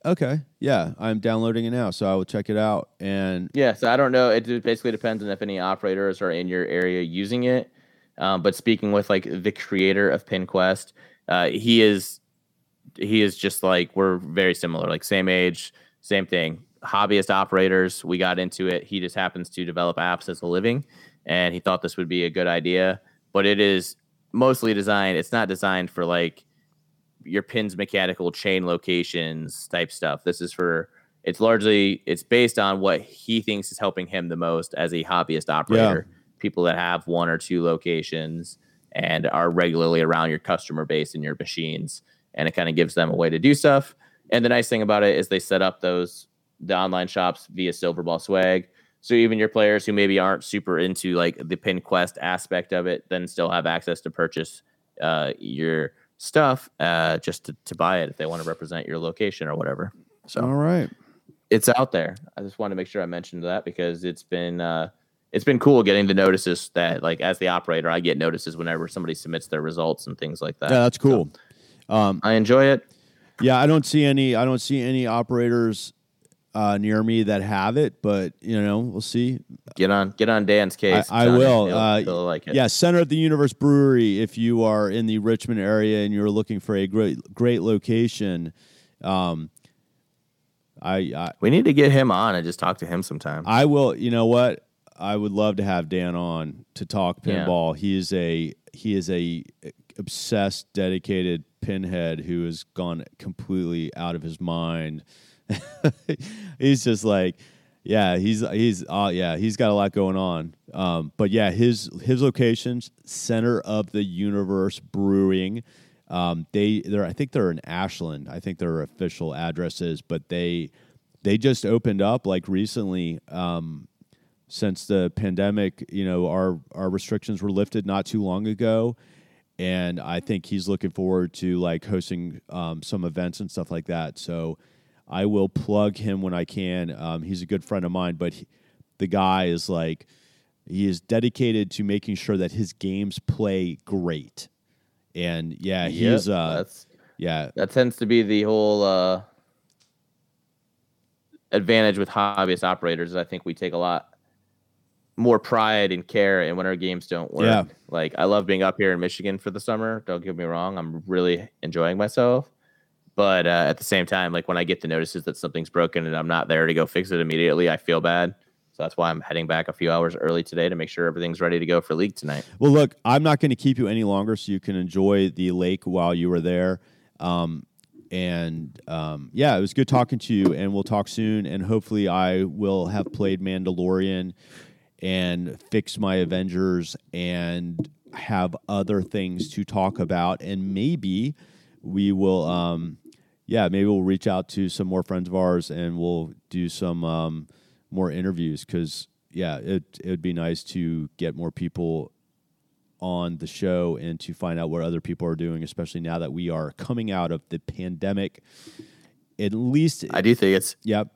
Okay, yeah, I'm downloading it now, so I will check it out. And Yeah, so I don't know. It basically depends on if any operators are in your area using it. Um, but speaking with like the creator of PinQuest, uh, he is he is just like we're very similar, like same age, same thing. Hobbyist operators, we got into it. He just happens to develop apps as a living, and he thought this would be a good idea. But it is mostly designed. It's not designed for like your pins mechanical chain locations type stuff. This is for it's largely it's based on what he thinks is helping him the most as a hobbyist operator. People that have one or two locations and are regularly around your customer base and your machines, and it kind of gives them a way to do stuff. And the nice thing about it is they set up those the online shops via Silverball Swag. So even your players who maybe aren't super into like the pin quest aspect of it, then still have access to purchase uh, your stuff uh, just to, to buy it if they want to represent your location or whatever. So all right, it's out there. I just wanted to make sure I mentioned that because it's been uh, it's been cool getting the notices that like as the operator, I get notices whenever somebody submits their results and things like that. yeah, that's cool. Um, I enjoy it. yeah, I don't see any. I don't see any operators uh, near me that have it, but you know, we'll see. Get on get on Dan's case. I Johnny. will, He'll- uh, he'll like it. Yeah, Center of the Universe Brewery. If you are in the Richmond area and you're looking for a great great location, um, I, I We need to get him on and just talk to him sometime. I will. You know what? I would love to have Dan on to talk Yeah. pinball. He is a he is a obsessed, dedicated pinhead who has gone completely out of his mind. [laughs] he's just like, yeah, he's he's uh, yeah, he's got a lot going on. Um, but yeah, his his locations, center of the universe brewing. Um, they they're I think they're in Ashland. I think their official address is, but they they just opened up like recently. Um, since the pandemic, you know, our our restrictions were lifted not too long ago, and I think he's looking forward to like hosting um, some events and stuff like that. So I will plug him when I can. Um, he's a good friend of mine, but he, the guy is like he is dedicated to making sure that his games play great. And yeah, Yep, he's uh that's yeah that tends to be the whole uh, advantage with hobbyist operators. I think we take a lot more pride and care in when our games don't work. Yeah. Like I love being up here in Michigan for the summer. Don't get me wrong, I'm really enjoying myself. But uh, at the same time, like when I get the notices that something's broken and I'm not there to go fix it immediately, I feel bad. So that's why I'm heading back a few hours early today to make sure everything's ready to go for league tonight. Well, look, I'm not going to keep you any longer, so you can enjoy the lake while you were there. Um, and um, yeah, it was good talking to you, and we'll talk soon. And hopefully, I will have played Mandalorian and fix my Avengers and have other things to talk about. And maybe we will, um, yeah, maybe we'll reach out to some more friends of ours and we'll do some um, more interviews because, yeah, it, it would be nice to get more people on the show and to find out what other people are doing, especially now that we are coming out of the pandemic. At least, I do think it's yep.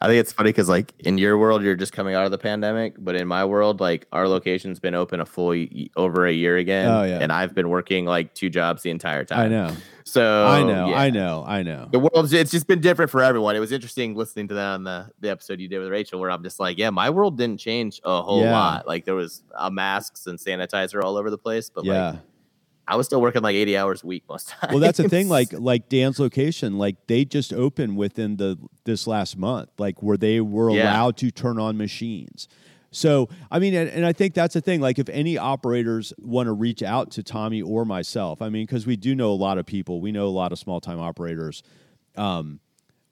I think it's funny because like in your world you're just coming out of the pandemic, but in my world like our location's been open a full y- over a year again. Oh, yeah. and I've been working like two jobs the entire time. I know. So I know. yeah. I know. I know. The world's it's just been different for everyone. It was interesting listening to that on the the episode you did with Rachel, where I'm just like, yeah, my world didn't change a whole Yeah. lot. Like there was uh, masks and sanitizer all over the place, but yeah. like I was still working like 80 hours a week most times. [laughs] well, that's the thing. Like like Dan's location, like they just opened within the this last month, like where they were Yeah. allowed to turn on machines. So I mean, and, and I think that's the thing. Like, if any operators want to reach out to Tommy or myself, I mean, because we do know a lot of people, we know a lot of small time operators, um,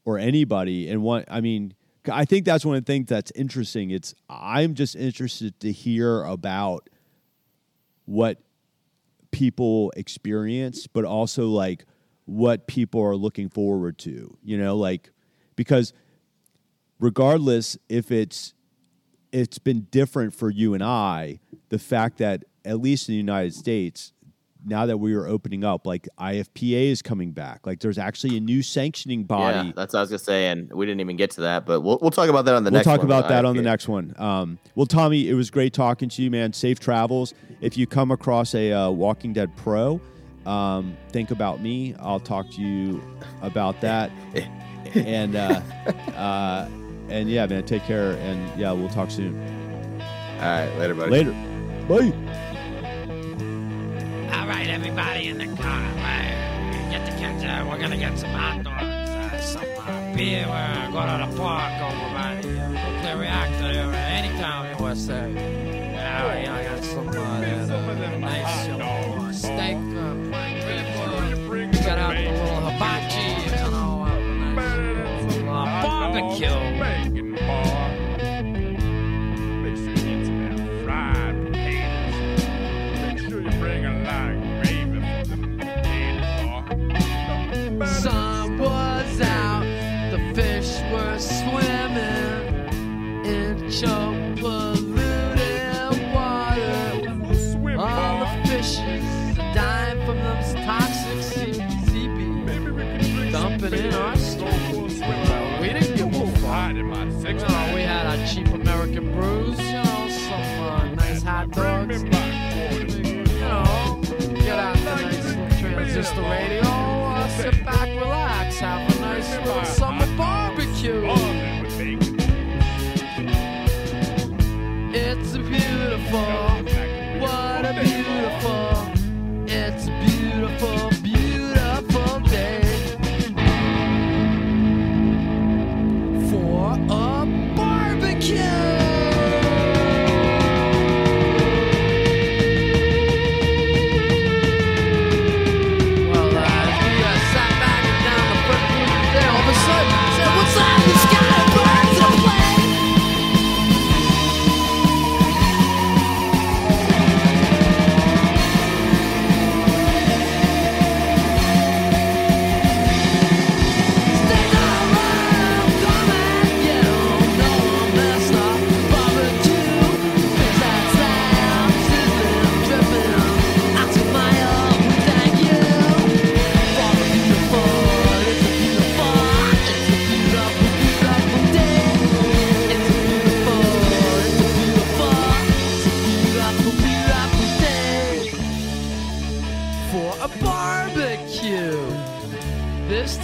or anybody, and one. I mean, I think that's one of the things that's interesting. It's I'm just interested to hear about what people experience, but also like what people are looking forward to, you know, like because regardless if it's it's been different for you and I, the fact that at least in the United States, now that we are opening up, like IFPA is coming back. Like there's actually a new sanctioning body. yeah, that's what I was gonna say, and we didn't even get to that, but we'll we'll talk about that on the next one. we'll talk about that on the next one. Um, well, Tommy, it was great talking to you, man. Safe travels. If you come across a uh, Walking Dead pro, um, think about me. I'll talk to you about that. [laughs] and uh, uh, and yeah, man, take care. And yeah, we'll talk soon. All right, later, buddy. Later. Bye. All right, everybody in the car. Right? Get the kids out. We're gonna get some hot dogs, uh, some uh, beer. We're gonna go to the park over by the uh, nuclear reactor there, uh, anytime in USA. Yeah, you know, I got some uh, that, uh, nice you know, steak, uh, prime rib. Uh, got out the little hibachi, uh, barbecue. Bacon bar. Make sure you get some of them fried potatoes. Make sure you bring a lot of gravy for the potatoes sun little the radio, sit back, relax, have a nice little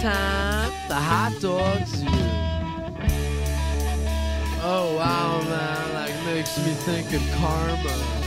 time, the hot dog zoo. Oh wow, man, like makes me think of karma.